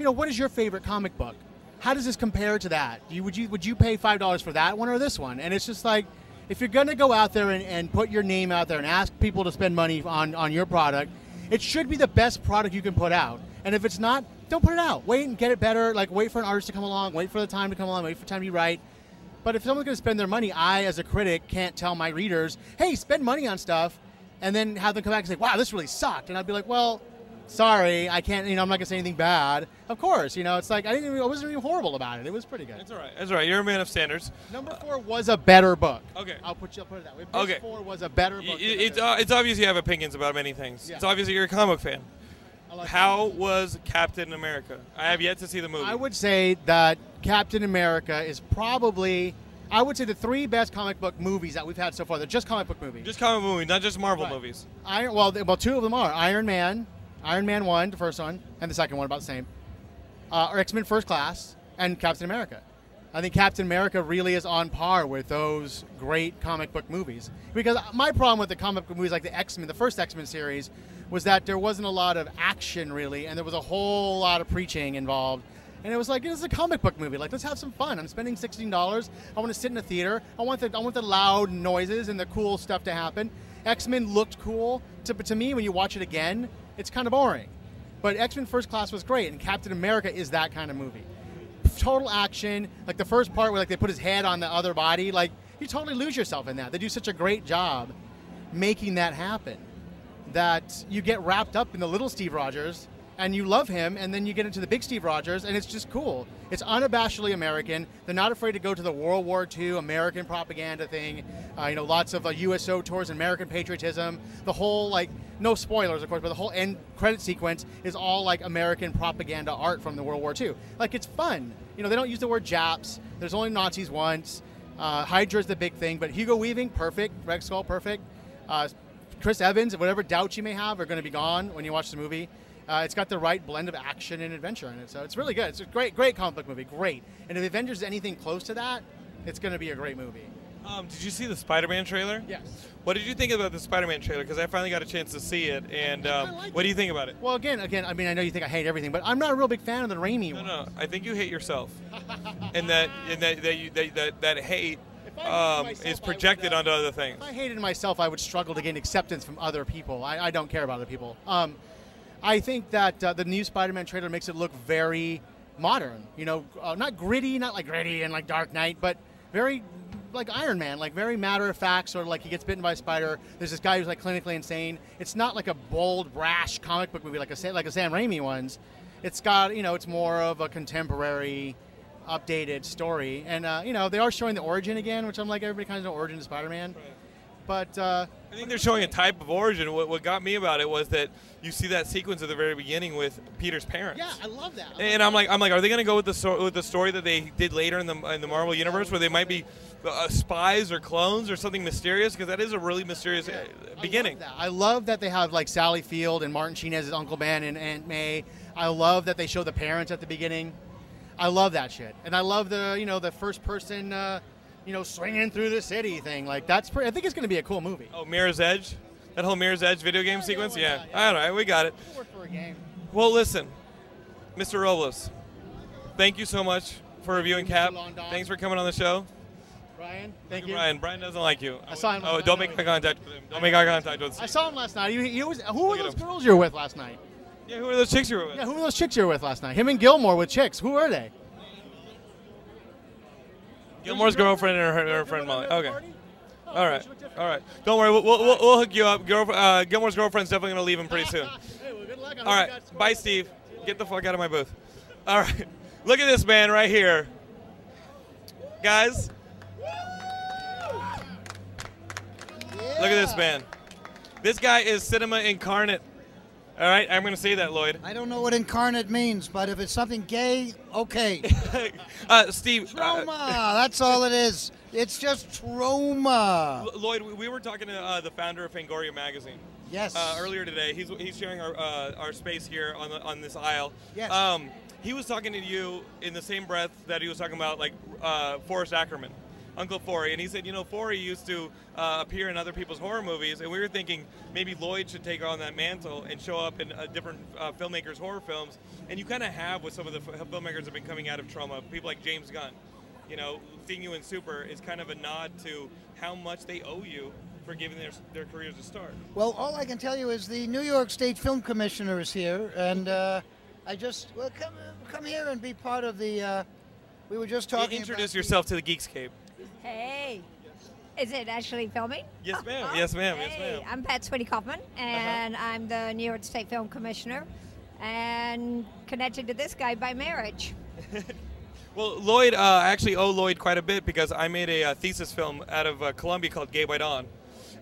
you know, what is your favorite comic book? How does this compare to that? You, would you would you pay five dollars for that one or this one? And it's just like, if you're gonna go out there and, and put your name out there and ask people to spend money on on your product, it should be the best product you can put out. And if it's not, don't put it out. Wait and get it better. Like wait for an artist to come along. Wait for the time to come along. Wait for time to write. But if someone's going to spend their money, I, as a critic, can't tell my readers, "Hey, spend money on stuff," and then have them come back and say, "Wow, this really sucked," and I'd be like, "Well, sorry, I can't. You know, I'm not going to say anything bad. Of course, you know, it's like I didn't. Even, I wasn't even horrible about it. It was pretty good. That's all right. That's all right. You're a man of standards. Number four was a better book. Okay. I'll put you. I'll put it that way. Okay. Four was a better book. than It's, uh, it's obvious you have opinions about many things. Yeah. It's obvious that you're a comic fan. Like How was Captain America? I have yet to see the movie. I would say that Captain America is probably. I would say the three best comic book movies that we've had so far. They're just comic book movies. Just comic movies, not just Marvel Right. movies. Iron. Well, well, two of them are Iron Man, Iron Man one, the first one, and the second one about the same. Uh, or X Men First Class and Captain America. I think Captain America really is on par with those great comic book movies. Because my problem with the comic book movies like the X Men, the first X Men series, was that there wasn't a lot of action really, and there was a whole lot of preaching involved. And it was like, is a comic book movie. Like, let's have some fun. I'm spending $16. I want to sit in a theater. I want the I want the loud noises and the cool stuff to happen. X Men looked cool. To, to me, when you watch it again, it's kind of boring. But X Men First Class was great, and Captain America is that kind of movie. Total action, like the first part where like they put his head on the other body, like you totally lose yourself in that. They do such a great job making that happen that you get wrapped up in the little Steve Rogers and you love him, and then you get into the big Steve Rogers, and it's just cool. It's unabashedly American. They're not afraid to go to the World War II American propaganda thing. Uh, you know, lots of uh, USO tours, American patriotism. The whole like, no spoilers, of course, but the whole end credit sequence is all like American propaganda art from the World War II. Like, it's fun. You know, they don't use the word Japs. There's only Nazis once. Uh, Hydra's the big thing, but Hugo Weaving, perfect. Red Skull, perfect. Uh, Chris Evans, whatever doubts you may have, are going to be gone when you watch the movie. Uh, it's got the right blend of action and adventure in it, so it's really good. It's a great, great comic book movie, great. And if Avengers is anything close to that, it's going to be a great movie. Um, did you see the Spider-Man trailer? Yes. What did you think about the Spider-Man trailer? Because I finally got a chance to see it, and um, what do you think about it? Well, again, again, I mean, I know you think I hate everything, but I'm not a real big fan of the Raimi one. No, no, I think you hate yourself, and that and that that, you, that, that, that hate um, is projected onto other things. If I hated myself, I would struggle to gain acceptance from other people. I, I don't care about other people. Um, I think that uh, the new Spider-Man trailer makes it look very modern. You know, uh, not gritty, not like gritty and like Dark Knight, but very like Iron Man, like very matter of fact, sort of like he gets bitten by a spider. There's this guy who's like clinically insane. It's not like a bold, brash comic book movie like a like a Sam Raimi ones. It's got you know, it's more of a contemporary, updated story, and uh, you know they are showing the origin again, which I'm like everybody kind of know origin of Spider-Man. But uh, I think they're showing a type of origin. What, what got me about it was that you see that sequence at the very beginning with Peter's parents. yeah, I love that. And I'm like, I'm like, are they going to go with the so- with the story that they did later in the in the Marvel universe, where they might be uh, spies or clones or something mysterious? Because that is a really mysterious uh, beginning. I love that they have like Sally Field and Martin Sheen as his Uncle Ben and Aunt May. I love that they show the parents at the beginning. I love that shit, and I love the you know the first person uh, you know swinging through the city thing. Like that's pretty, I think it's going to be a cool movie. Oh, Mirror's Edge, that whole Mirror's Edge video game sequence. Yeah, all right, we got it. For a game. Well, listen, Mr. Robles, thank you so much for reviewing Cap. Thanks for coming on the show. Brian, thank you. Brian, Brian doesn't like you. I saw him Oh, don't make eye contact with him. Don't make eye contact with. him. I saw him last night. He, he was, who were those girls you were with last night? Yeah, who were those chicks you were with? Yeah, who were those chicks you were with last night? Him and Gilmore with chicks. Who were they? Gilmore's girlfriend and her, her friend Molly. Okay. All right. All right. Don't worry. We'll, we'll, we'll, hook you up. Girl, uh, Gilmore's girlfriend's definitely going to leave him pretty soon. All right. Bye, Steve. Get the fuck out of my booth. All right. Look at this man right here. Guys. Look at this man. This guy is cinema incarnate. All right. I'm going to say that, Lloyd. I don't know what incarnate means, but if it's something gay, okay. Uh, Steve. uh, Troma. That's all it is. It's just Troma. L- Lloyd, we- we were talking to uh, the founder of Fangoria magazine. Yes. Uh, earlier today, he's he's sharing our uh, our space here on the, on this aisle. Yes. Um, he was talking to you in the same breath that he was talking about like uh, Forrest Ackerman, Uncle Forry, and he said, you know, Forry used to uh, appear in other people's horror movies, and we were thinking maybe Lloyd should take on that mantle and show up in uh, different uh, filmmakers' horror films, and you kind of have with some of the f- filmmakers that have been coming out of Troma, people like James Gunn. You know, seeing you in Super is kind of a nod to how much they owe you for giving their their careers a start. Well, all I can tell you is the New York State Film Commissioner is here, and uh, I just well come come here and be part of the. Uh, we were just talking. Introduce yourself to the Geekscape. Hey, is it actually filming? Yes, ma'am. Yes, ma'am. Yes, ma'am. I'm Pat Swinney Kaufman, and I'm the New York State Film Commissioner, and connected to this guy by marriage. Well, Lloyd, uh, I actually owe Lloyd quite a bit because I made a, uh thesis film out of uh, Columbia called Gay by Dawn,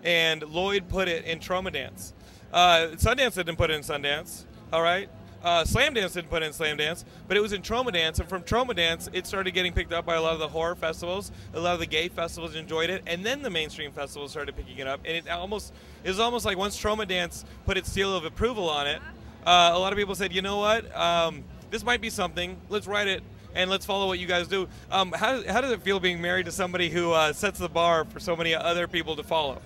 and Lloyd put it in TromaDance. Uh, Sundance didn't put it in Sundance. All right. Uh, Slamdance didn't put in Slamdance, but it was in TromaDance, and from TromaDance, it started getting picked up by a lot of the horror festivals. A lot of the gay festivals enjoyed it, and then the mainstream festivals started picking it up. And it almost it was almost like once TromaDance put its seal of approval on it, uh, a lot of people said, you know what, um, this might be something. Let's write it and let's follow what you guys do. Um, how, how does it feel being married to somebody who uh, sets the bar for so many other people to follow?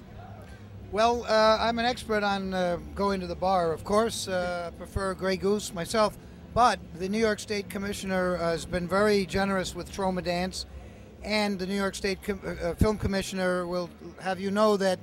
Well, uh, I'm an expert on uh, going to the bar, of course. Uh, prefer Grey Goose myself, But the New York State Commissioner has been very generous with TromaDance, and the New York State Com- uh, uh, Film Commissioner will have you know that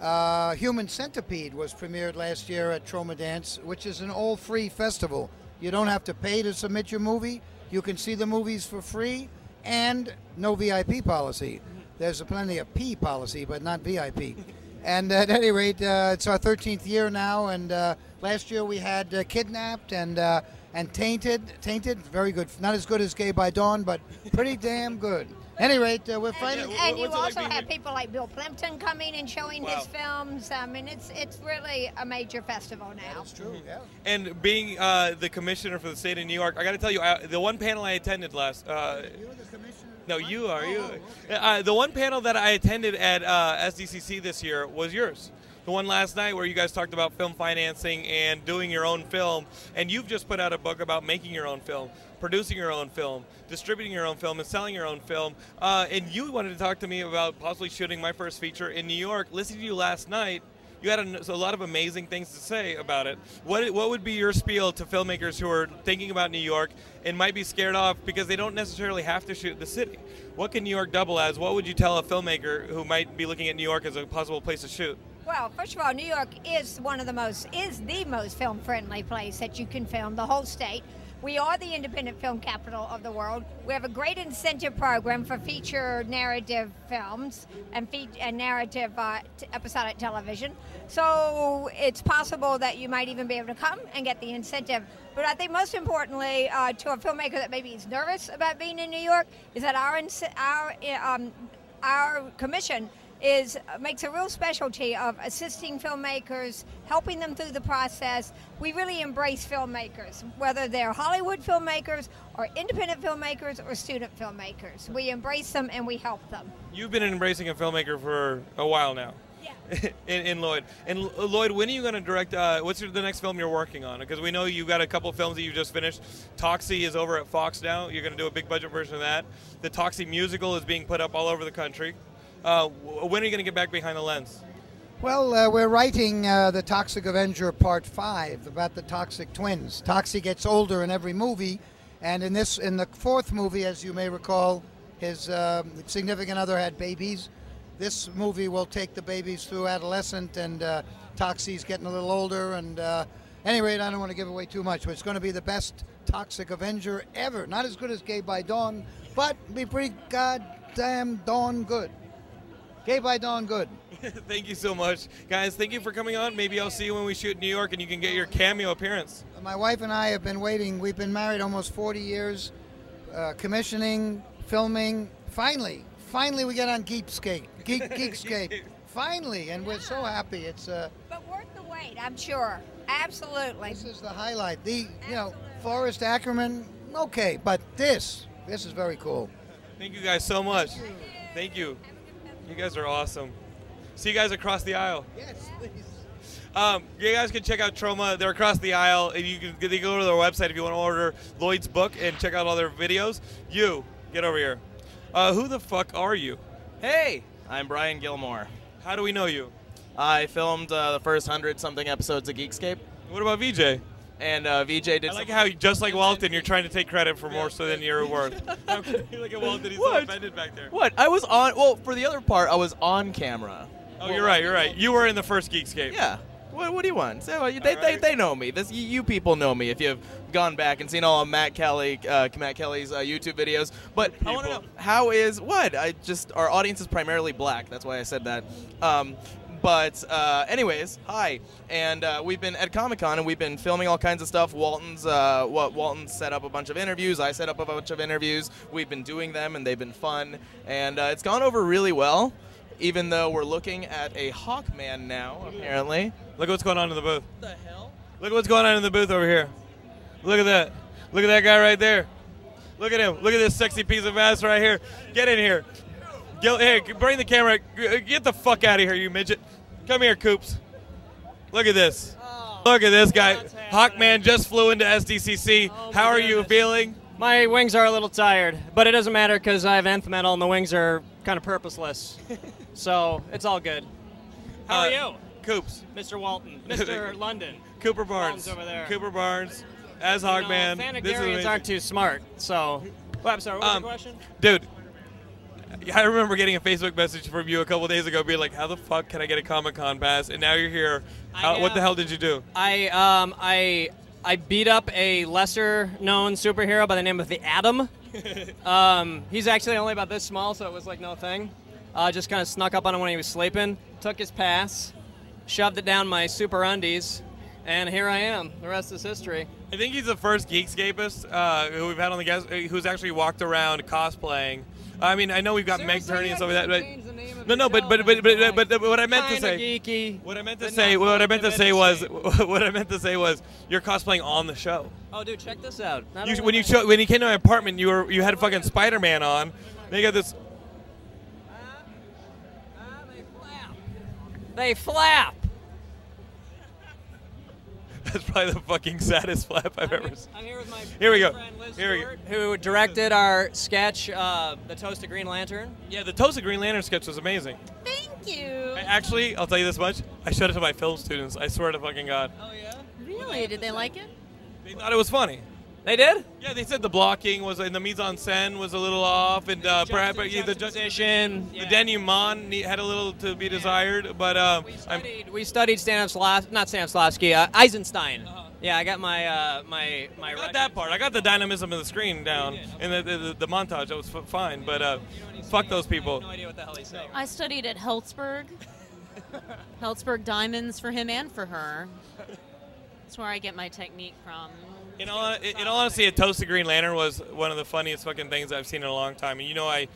uh, Human Centipede was premiered last year at TromaDance, which is an all-free festival. You don't have to pay to submit your movie. You can see the movies for free, and no VIP policy. There's a plenty of P policy, but not VIP. And at any rate, uh, it's our 13th year now. And uh, last year we had uh, Kidnapped and uh, and Tainted. Tainted, very good. Not as good as Gay by Dawn, but pretty damn good. At Any rate, uh, we're fighting. And you also have people like Bill Plympton coming and showing his films. I mean, it's it's really a major festival now. That's true. Yeah. And being uh, the commissioner for the state of New York, I got to tell you, I, the one panel I attended last. Uh, no, you are you. Uh, the one panel that I attended at uh, SDCC this year was yours. The one last night where you guys talked about film financing and doing your own film, and you've just put out a book about making your own film, producing your own film, distributing your own film, and selling your own film. Uh, and you wanted to talk to me about possibly shooting my first feature in New York. Listening to you last night, you had a, a, lot of amazing things to say about it. What what would be your spiel to filmmakers who are thinking about New York and might be scared off because they don't necessarily have to shoot the city? What can New York double as? What would you tell a filmmaker who might be looking at New York as a possible place to shoot? Well, first of all, New York is one of the most is the most film friendly place that you can film the whole state. We are the independent film capital of the world. We have a great incentive program for feature narrative films and, fe- and narrative uh, t- episodic television. So it's possible that you might even be able to come and get the incentive. But I think most importantly, uh, to a filmmaker that maybe is nervous about being in New York, is that our our um, our commission is makes a real specialty of assisting filmmakers, helping them through the process. We really embrace filmmakers, whether they're Hollywood filmmakers or independent filmmakers or student filmmakers. We embrace them and we help them. You've been embracing a filmmaker for a while now. Yeah. in, in Lloyd. And uh, Lloyd, when are you going to direct? Uh, what's your, the next film you're working on? Because we know you've got a couple films that you just finished. Toxie is over at Fox now. You're going to do a big budget version of that. The Toxie musical is being put up all over the country. Uh, when are you going to get back behind the lens? Well, uh, we're writing uh, the Toxic Avenger Part Five about the Toxic Twins. Toxie gets older in every movie, and in this, in the fourth movie, as you may recall, his um significant other had babies. This movie will take the babies through adolescent, and uh, Toxie's getting a little older. And uh, any rate, I don't want to give away too much, but it's going to be the best Toxic Avenger ever. Not as good as Gay by Dawn, but be pretty goddamn dawn good. Gay by Dawn, good. thank you so much, guys. Thank you for coming on. Maybe I'll see you when we shoot in New York, and you can get your cameo appearance. My wife and I have been waiting. We've been married almost 40 years, uh, commissioning, filming. Finally, finally, we get on Geekscape. Geek, Geekscape. finally, and we're so happy. It's uh, But worth the wait, I'm sure. Absolutely. This is the highlight. The you know Forrest Ackerman. Okay, but this this is very cool. Thank you guys so much. Thank you. You guys are awesome. See you guys across the aisle. Yes, please. Um, you guys can check out Troma. They're across the aisle, and you can they go to their website if you want to order Lloyd's book and check out all their videos. You get over here. Uh, who the fuck are you? Hey, I'm Brian Gilmore. How do we know you? I filmed uh, the first hundred something episodes of Geekscape. What about VJ? And uh, VJ did. I like how, just like Walton, you're trying to take credit for more so than you're worth. you look at Walton; he's so What? offended back there. What? I was on. Well, for the other part, I was on camera. Oh, you're right. You're right. You were in the first Geekscape. Yeah. What, what do you want? So uh, you- they, they, they know me. This you, you people know me if you've gone back and seen all of Matt Kelly, uh, Matt Kelly's uh, YouTube videos. But I want to know how is what? I just our audience is primarily black. That's why I said that. Um, but uh, anyways, hi, and uh, we've been at Comic Con and we've been filming all kinds of stuff. Walton's uh, what Walton set up a bunch of interviews. I set up a bunch of interviews. We've been doing them and they've been fun, and uh, it's gone over really well. Even though we're looking at a Hawkman now, apparently. Look what's going on in the booth. What the hell? Look what's going on in the booth over here. Look at that. Look at that guy right there. Look at him. Look at this sexy piece of ass right here. Get in here. Get, hey, bring the camera. Get the fuck out of here, you midget. Come here, Coops. Look at this. Look at this guy. Hawkman just flew into SDCC. How are you feeling? My wings are a little tired, but it doesn't matter because I have nth metal and the wings are kind of purposeless. so it's all good. How are Uh, you? Coops. Mr. Walton. Mr. London. Cooper Barnes. Walton's over there. Cooper Barnes. as You know, Hogman. this is Thanagarians amazing. aren't too smart, so. Well, I'm sorry. What was Um, the question? Dude, I remember getting a Facebook message from you a couple days ago, being like, "How the fuck can I get a Comic Con pass?" And now you're here. How, what the hell did you do? I um I I beat up a lesser known superhero by the name of the Atom. um, he's actually only about this small, so it was like no thing. Uh, just kind of snuck up on him when he was sleeping, took his pass, shoved it down my super undies, and here I am. The rest is history. I think he's the first Geekscapist uh, who we've had on the guest uh, who's actually walked around cosplaying. I mean, I know we've got Meg Turney and stuff like that, but no, no, but but but but, but, but what I meant to Kinda say, geeky. what I meant to say, what I meant to say was, what I meant to say was, you're cosplaying on the show. Oh, dude, check this out. You, when you show, when you came to my apartment, you were you had fucking Spider Man on. They you got this. Ah, they flap. They flap. That's probably the fucking saddest flap I've ever seen. I'm here with my Here we go. friend Liz Here we go. Who directed our sketch, uh, The Toasted Green Lantern. Yeah, the Toasted Green Lantern sketch was amazing. Thank you. I- Actually, I'll tell you this much: I showed it to my film students. I swear to fucking God, Oh yeah. Really? Did they like it? they thought it was funny. They did? Yeah, they said the blocking was and the mise en scène was a little off, and uh, perhaps yeah, the juxtaposition, the denouement had a little to be desired. But uh, I'm, we studied Stanislavski, not Stanislavski, uh, Eisenstein. Uh-huh. Yeah, I got my uh, my my. I got that part. I got the dynamism of the screen down and the, the, the, the montage. That was f- fine. But uh, fuck those people. No idea what the hell he's saying. I studied at Helzberg. Helzberg Diamonds for him and for her. That's where I get my technique from. In all, in in all honesty, a toast toasted Green Lantern was one of the funniest fucking things I've seen in a long time, and you know I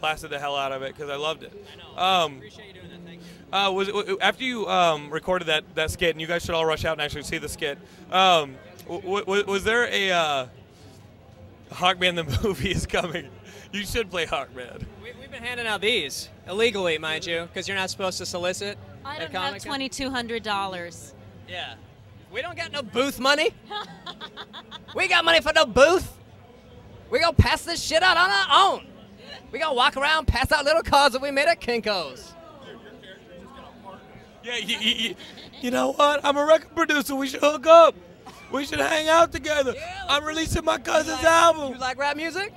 blasted the hell out of it because I loved it. I um, appreciate you doing that. Thank you. uh, was w- after you um, recorded that, that skit, and you guys should all rush out and actually see the skit. Um, w- w- was there a uh, Hawkman the movie is coming? You should play Hawkman. We, we've been handing out these illegally, mind you, because you're not supposed to solicit. I don't have Comic-Con. twenty-two hundred dollars. Yeah. We don't got no booth money. we got money for no booth. We gonna pass this shit out on our own. We gonna walk around, pass out little cards that we made at Kinko's. Yeah, you, you, you- know what? I'm a record producer. We should hook up. We should hang out together. I'm releasing my cousin's album. You like rap music?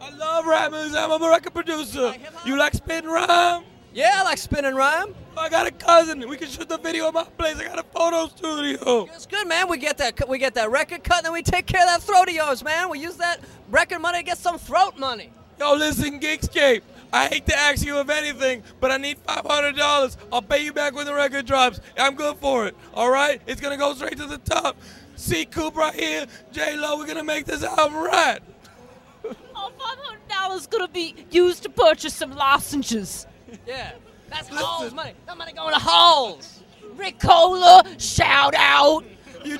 I love rap music. I'm a record producer. You like spin rhyme? Yeah, I like spinning rhyme. I got a cousin. We can shoot the video at my place. I got a photo studio. It's good, man. We get that we get that record cut, and then we take care of that throat of yours, man. We use that record money to get some throat money. Yo, listen, Geekscape. I hate to ask you of anything, but I need five hundred dollars. I'll pay you back when the record drops. I'm good for it. All right? It's gonna go straight to the top. See Coop right here, J Lo. We're gonna make this album right. Oh, five hundred dollars is gonna be used to purchase some lozenges. Yeah, that's Halls money. That money going to Halls. Ricola, shout out. You,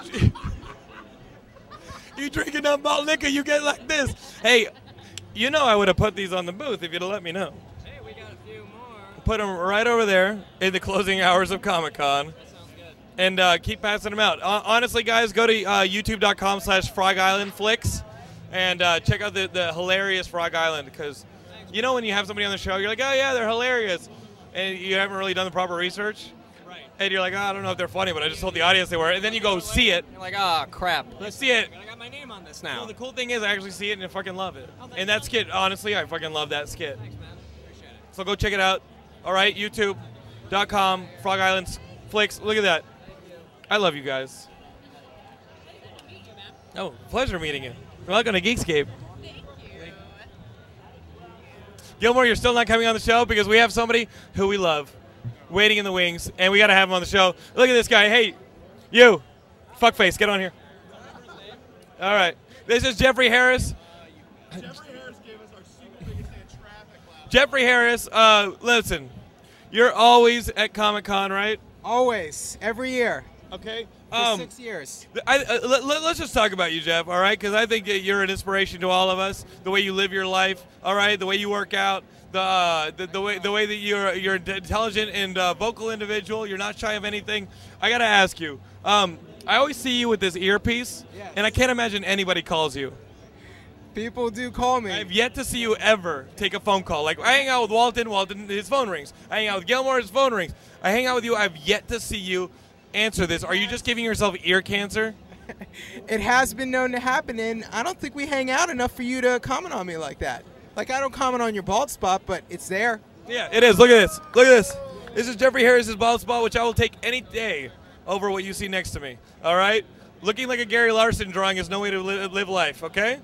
you drinking up malt liquor, you get like this. Hey, you know I would have put these on the booth if you'd have let me know. Hey, we got a few more. Put them right over there in the closing hours of Comic Con. And uh, keep passing them out. Hon- honestly, guys, go to uh, youtube.com slash Frog Island Flicks and uh, check out the, the hilarious Frog Island because you know when you have somebody on the show, you're like, oh, yeah, they're hilarious. And you haven't really done the proper research. Right. And you're like, oh, I don't know if they're funny, but I just told the audience they were. And then you go see it. You're like, oh crap. You see it. I got my name on this now. Well, the cool thing is I actually see it and I fucking love it. Oh, and that skit, honestly, I fucking love that skit. Thanks, man. Appreciate it. So go check it out. All right, YouTube.com, Frog Islands Flicks. Look at that. I love you guys. Oh, pleasure meeting you. Welcome to Geekscape. Gilmore, you're still not coming on the show because we have somebody who we love waiting in the wings, and we got to have him on the show. Look at this guy. Hey, you, fuckface, get on here. All right. This is Jeffrey Harris. Jeffrey Harris, uh, listen, you're always at Comic Con, right? Always, every year. Okay. For Um, six years. I, uh, let, us just talk about you, Jeff. All right, because I think that you're an inspiration to all of us. The way you live your life, all right, the way you work out, the uh, the, the way the way that you're you're an intelligent and uh, vocal individual. You're not shy of anything. I gotta ask you. Um, I always see you with this earpiece, Yes. and I can't imagine anybody calls you. People do call me. I've yet to see you ever take a phone call. Like I hang out with Walton, Walton, his phone rings. I hang out with Gilmore, his phone rings. I hang out with you. I've yet to see you answer this. Are you just giving yourself ear cancer? it has been known to happen, and I don't think we hang out enough for you to comment on me like that. Like I don't comment on your bald spot, but it's there. Yeah, it is. Look at this. Look at this. This is Jeffrey Harris's bald spot, which I will take any day over what you see next to me. All right? Looking like a Gary Larson drawing is no way to li- live life, okay?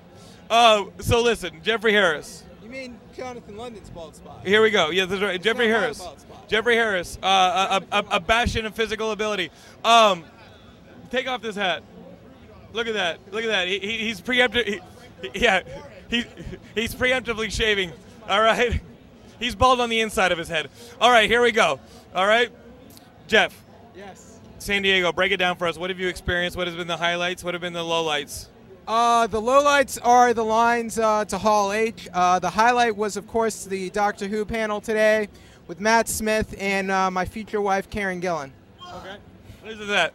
Uh, so listen, Jeffrey Harris. You mean Jonathan London's bald spot? Here we go. Yeah, that's right. Jeffrey Harris. Jeffrey Harris, uh, a, a, a bastion of physical ability. Um, take off this hat. Look at that. Look at that. He, he, he's preemptive. He- yeah, he, he's preemptively shaving. All right. He's bald on the inside of his head. All right, here we go. All right, Jeff. Yes. San Diego, break it down for us. What have you experienced? What has been the highlights? What have been the lowlights? Uh, the lowlights are the lines uh, to Hall H. Uh, the highlight was, of course, the Doctor Who panel today with Matt Smith and uh, my future wife, Karen Gillan. Okay. Listen to that.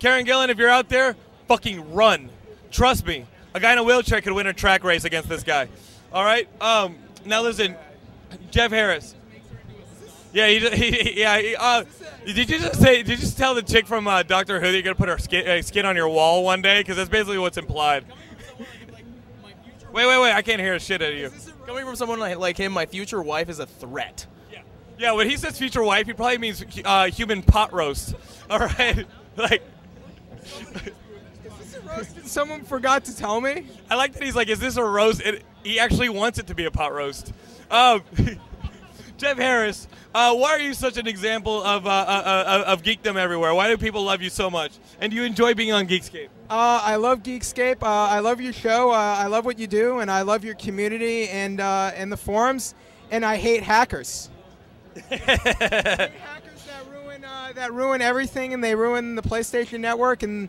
Karen Gillan, if you're out there, fucking run. Trust me. A guy in a wheelchair could win a track race against this guy. All right. Um. Now listen, Jeff Harris. Yeah. He. he yeah. He, uh, did you just say? Did you just tell the chick from uh, Doctor Who that you're gonna put her skin, uh, skin on your wall one day? Because that's basically what's implied. Wait, wait, wait! I can't hear a shit out of you. Coming from someone like, like him, my future wife is a threat. Yeah, when he says future wife, he probably means uh, human pot roast. All right, like. Someone forgot to tell me. I like that he's like, "Is this a roast?" It, he actually wants it to be a pot roast. Um, Jeff Harris, uh, why are you such an example of uh, uh, uh, of geekdom everywhere? Why do people love you so much? And do you enjoy being on Geekscape? Uh, I love Geekscape. Uh, I love your show. Uh, I love what you do, and I love your community and uh, and the forums. And I hate hackers. I hate hackers that ruin uh, that ruin everything, and they ruin the PlayStation Network. And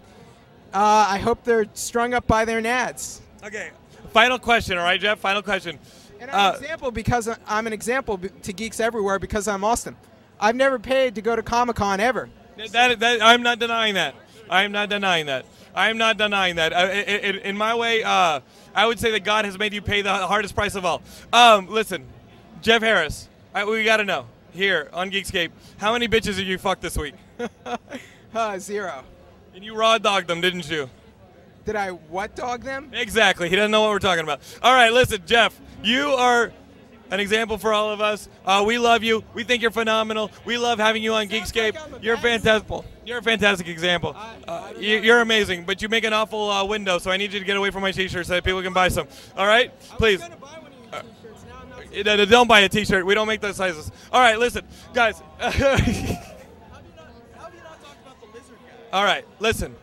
uh, I hope they're strung up by their nads. Okay. Final question, all right, Jeff. Final question. And I'm Uh, an example because I'm an example to geeks everywhere because I'm Austin. I've never paid to go to Comic Con ever. That, that, I'm not denying that. I am not denying that. I am not denying that. Uh, i- i- in my way, uh, I would say that God has made you pay the hardest price of all. Um, listen, Jeff Harris, I, we got to know here on Geekscape, how many bitches have you fucked this week? Uh, zero. And you raw dogged them, didn't you? Did I what dog them? Exactly. He doesn't know what we're talking about. All right, listen, Jeff, you are an example for all of us. Uh, we love you. We think you're phenomenal. We love having you on Geekscape. You're fantastic. You're a fantastic example. Uh, you- you're amazing, but you make an awful uh, window, so I need you to get away from my T-shirt so that people can buy some. All right, please. Uh, uh, Don't buy a T-shirt. We don't make those sizes. All right, listen, guys. All right, listen.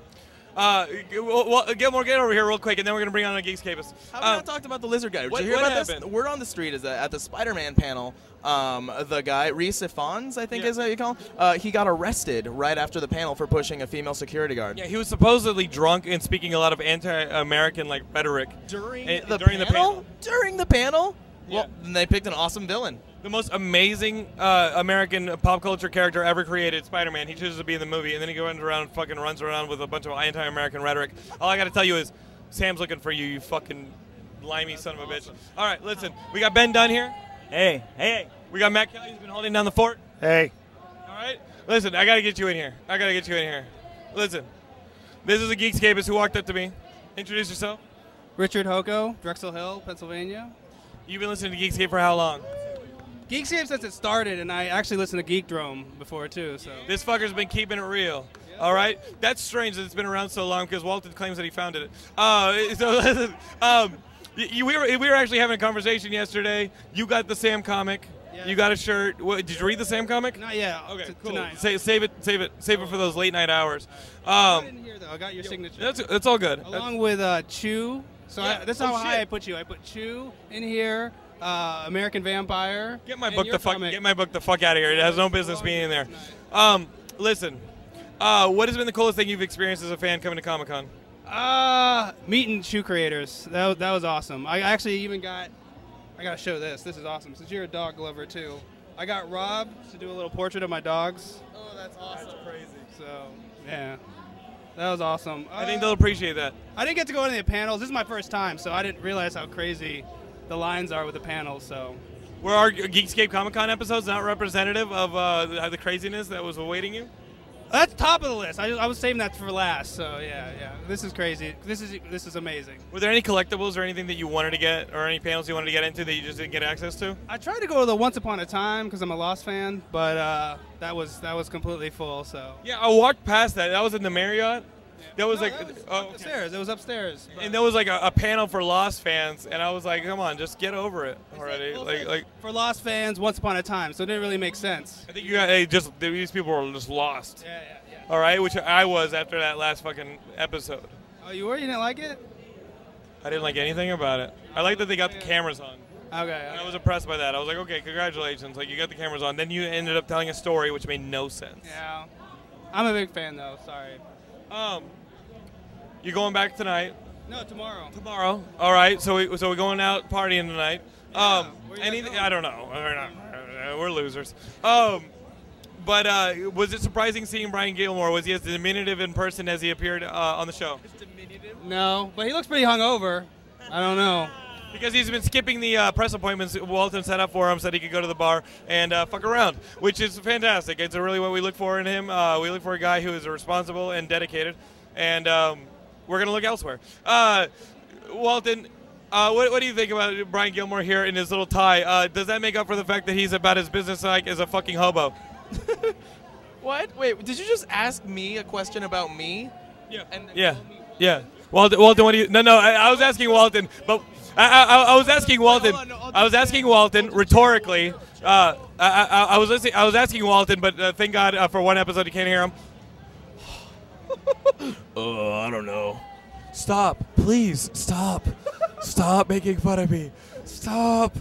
Uh, well, well, Gilmore, get over here real quick, and then we're gonna bring on a Geekscapist. How have we not talked about the lizard guy? Did what- you hear about this? Word on the street is that at the Spider-Man panel, um, the guy Rhys Ifans, I think is what you call him, uh, he got arrested right after the panel for pushing a female security guard. Yeah, he was supposedly drunk and speaking a lot of anti-American like rhetoric during eh, the during the panel? panel. During the panel? Well, then they picked an awesome villain. The most amazing uh, American pop culture character ever created, Spider-Man. He chooses to be in the movie, and then he goes around and fucking runs around with a bunch of anti-American rhetoric. All I got to tell you is, Sam's looking for you, you fucking limey son of a bitch. All right, listen, we got Ben Dunn here. Hey, hey. We got Matt Kelly, who's been holding down the fort. Hey. All right, listen, I got to get you in here. I got to get you in here. Listen, this is a Geekscapist who walked up to me. Introduce yourself. Richard Hoko, Drexel Hill, Pennsylvania. You've been listening to Geekscape for how long? Geekscape since it started, and I actually listened to Geek Drome before too. So This fucker's been keeping it real. All right, that's strange that it's been around so long because Walton claims that he founded it. Uh, so, um, you, we were we were actually having a conversation yesterday. You got the Sam comic. You got a shirt. What, did you read the Sam comic? Not yet. Okay, cool. tonight. Sa- save it, save it, save it for those late night hours. Um, Here though, I got your signature. that's that's all good. Along with uh, Chew. So Yeah. I, that's Oh, how high. I put you. I put Chew in here. Uh, American Vampire. Get my book the fuck get my book the fuck out of here. It has no business being in there. Um, listen, uh, what has been the coolest thing you've experienced as a fan coming to Comic Con? Uh, meeting Chew creators. That was, that was awesome. I actually even got. I gotta show this. This is awesome. Since you're a dog lover too, I got Rob to do a little portrait of my dogs. Oh, that's awesome. That's crazy. So yeah, that was awesome. I think Uh, they'll appreciate that. I didn't get to go to any of the panels. This is my first time, so I didn't realize how crazy the lines are with the panels. So Were our Geekscape Comic Con episodes not representative of uh, the, the craziness that was awaiting you? That's top of the list. I, I was saving that for last. So yeah, yeah. This is crazy. This is this is amazing. Were there any collectibles or anything that you wanted to get, or any panels you wanted to get into that you just didn't get access to? I tried to go to the Once Upon a Time because I'm a Lost fan, but uh, that was that was completely full. So Yeah, I walked past that. That was in the Marriott. That was No, like was oh, upstairs. It was upstairs. and there was like a, a panel for Lost fans, and I was like, "Come on, just get over it already." Like, like for Lost fans, Once Upon a Time, so it didn't really make sense. I think you got hey, just these people were just lost. Yeah, yeah, yeah. All right, which I was after that last fucking episode. Oh, you were? You didn't like it? I didn't like anything about it. I like that they got the cameras on. Okay. And I was impressed by that. I was like, okay, congratulations. Like you got the cameras on. Then you ended up telling a story which made no sense. Yeah. I'm a big fan though. Sorry. Um, you going back tonight? No, tomorrow. Tomorrow. All right. So we so we're going out partying tonight. um, anything? I don't know. We're, not, uh, we're losers. Um, but uh, was it surprising seeing Brian Gilmore? Was he as diminutive in person as he appeared uh, on the show? No, but he looks pretty hungover. I don't know. Because he's been skipping the uh, press appointments Walton set up for him so that he could go to the bar and uh, fuck around, which is fantastic. It's really what we look for in him. Uh, we look for a guy who is responsible and dedicated, and um, we're going to look elsewhere. Uh, Walton, uh, what, what do you think about Brian Gilmore here in his little tie? Uh, does that make up for the fact that he's about as businesslike as a fucking hobo? What? Wait, did you just ask me a question about me? Yeah. And Yeah, yeah. Walton, Walton, what do you? No, no. I, I was asking Walton, but I, I, I was asking Walton. I was asking Walton rhetorically. Uh, I, I, I was listening. I was asking Walton, but uh, thank God uh, for one episode you can't hear him. Oh, I don't know. Stop, please, stop, stop making fun of me. Stop,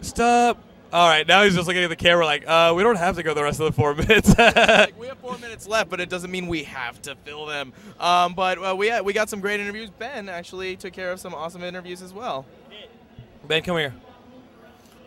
stop. All right, now he's just looking at the camera like, uh, we don't have to go the rest of the four minutes. like, we have four minutes left, but it doesn't mean we have to fill them. Um, but uh, we we got some great interviews. Ben actually took care of some awesome interviews as well. ben, come here.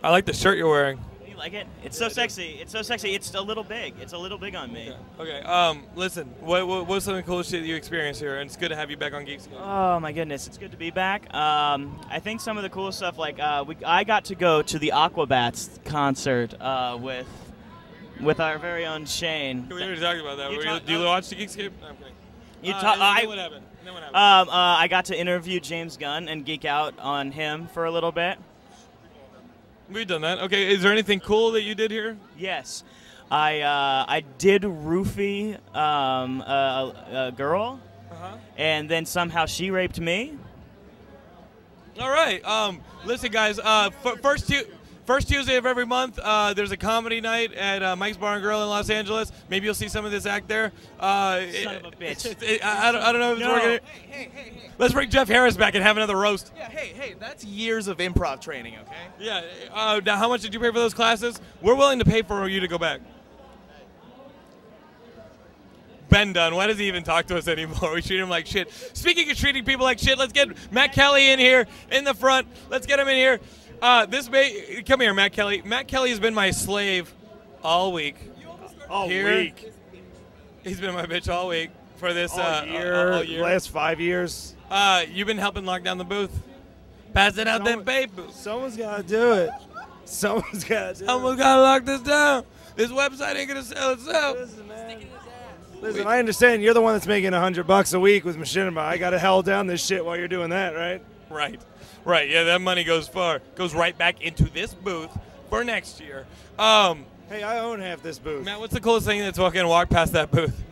I like the shirt you're wearing. You like it? It's so sexy. It's so sexy. It's a little big. It's a little big on me. Okay. Um, listen. What, what what's some of the coolest shit you experienced here? And it's good to have you back on Geeks. Oh my goodness, it's good to be back. Um, I think some of the cool stuff, like uh, we, I got to go to the Aquabats concert uh, with with our very own Shane. We already talked about that. You talk- do you watch the Geekscape? No, I'm kidding. You Uh, ta- I-? What happened? Um, uh, I got to interview James Gunn and geek out on him for a little bit. We've done that. Okay. Is there anything cool that you did here? Yes, I uh, I did roofie um, a, a girl, Uh-huh. and then somehow she raped me. All right. Um, listen, guys. Uh, f- first tu- First Tuesday of every month, uh, there's a comedy night at uh, Mike's Bar and Grill in Los Angeles. Maybe you'll see some of this act there. Uh, Son of a bitch. it- it- I, I don't, I don't know if it's No. working. Let's bring Jeff Harris back and have another roast. Yeah, hey, hey, that's years of improv training, okay? Yeah. Uh, now, how much did you pay for those classes? We're willing to pay for you to go back. Ben Dunn, why does he even talk to us anymore? We treat him like shit. Speaking of treating people like shit, let's get Matt Kelly in here in the front. Let's get him in here. Uh, this may come here, Matt Kelly. Matt Kelly has been my slave all week. All Here. week. He's been my bitch all week for this All uh, year, all year. last five years. Uh, you've been helping lock down the booth, passing out them papers. Someone's got to do it. Someone's got to do Someone's gotta lock this down. This website ain't gonna sell itself. it. Listen, I understand you're the one that's making a hundred bucks a week with Machinima. I got to hell down this shit while you're doing that, right? Right, right. Yeah, that money goes far. Goes right back into this booth for next year. Um, hey, I own half this booth. Matt, what's the coolest thing that's fucking walk past that booth?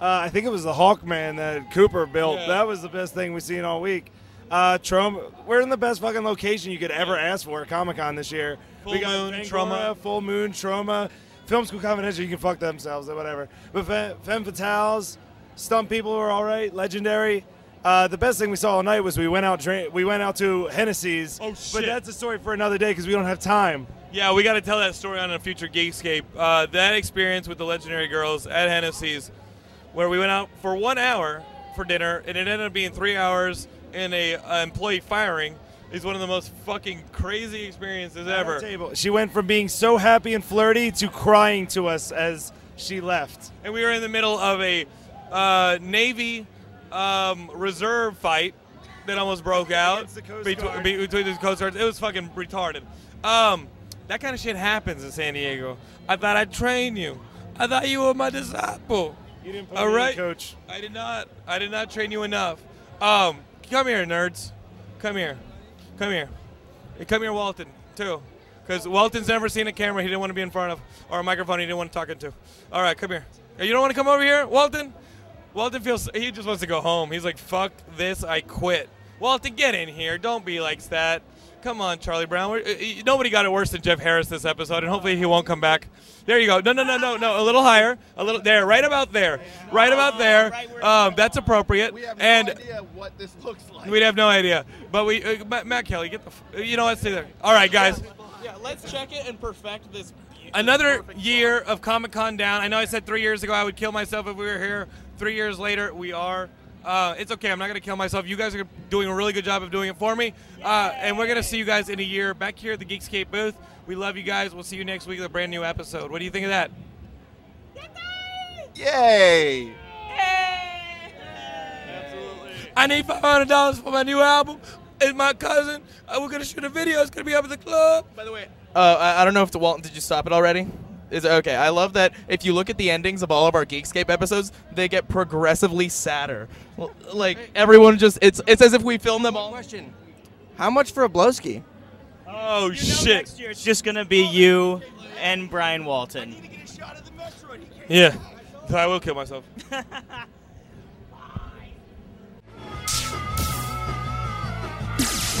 Uh, I think it was the Hawkman that Cooper built. Yeah. That was the best thing we've seen all week. Uh, Troma, we're in the best fucking location you could ever ask for at Comic Con this year. Full we got Moon, Fangoria, Troma. Full Moon, Troma, Film School Confidential. You can fuck themselves or whatever. But Femme, Fatales, Stump People were all right. Legendary. Uh, the best thing we saw all night was we went out. Dra- we went out to Hennessy's. Oh shit! But that's a story for another day because we don't have time. Yeah, we got to tell that story on a future Geekscape. Uh, that experience with the legendary girls at Hennessy's, where we went out for one hour for dinner, and it ended up being three hours in a uh, employee firing, is one of the most fucking crazy experiences ever. table. She went from being so happy and flirty to crying to us as she left. and we were in the middle of a uh, Navy um, reserve fight that almost broke out between, between the Coast Guards. It was fucking retarded. Um, that kind of shit happens in San Diego. I thought I'd train you. I thought you were my disciple. You didn't put All me in, coach. I did not. I did not train you enough. Um, come here, nerds. Come here. Come here. Come here, Walton, too. Because Walton's never seen a camera he didn't want to be in front of, or a microphone he didn't want to talk into. All right, come here. You don't want to come over here, Walton? Walton feels he just wants to go home. He's like, "Fuck this, I quit." Walton, get in here. Don't be like that. Come on, Charlie Brown. We're, uh, uh, nobody got it worse than Jeff Harris this episode, and hopefully he won't come back. There you go. No, no, no, no, no. A little higher. A little there. Right about there. Right about there. Um, that's appropriate. We have no and idea what this looks like. we'd have no idea. But we, uh, Matt, Matt Kelly, get the. F- you know what? Stay there. All right, guys. Yeah, let's check it and perfect this. Another year of Comic Con down. I know I said three years ago I would kill myself if we were here. Three years later, we are. Uh, it's okay. I'm not going to kill myself. You guys are doing a really good job of doing it for me. Uh, and we're going to see you guys in a year back here at the Geekscape booth. We love you guys. We'll see you next week with a brand new episode. What do you think of that? Yay! Yay! Absolutely. I need $500 for my new album. It's my cousin. Uh, we're going to shoot a video. It's going to be up at the club. By the way, Uh, I, I don't know if the Walton, did you stop it already? Is okay? I love that if you look at the endings of all of our Geekscape episodes, they get progressively sadder. Well, Like everyone just it's it's as if we filmed them all. Question: How much for a blowski? Oh shit! Next year it's just gonna be you and Brian Walton. Yeah. I will kill myself.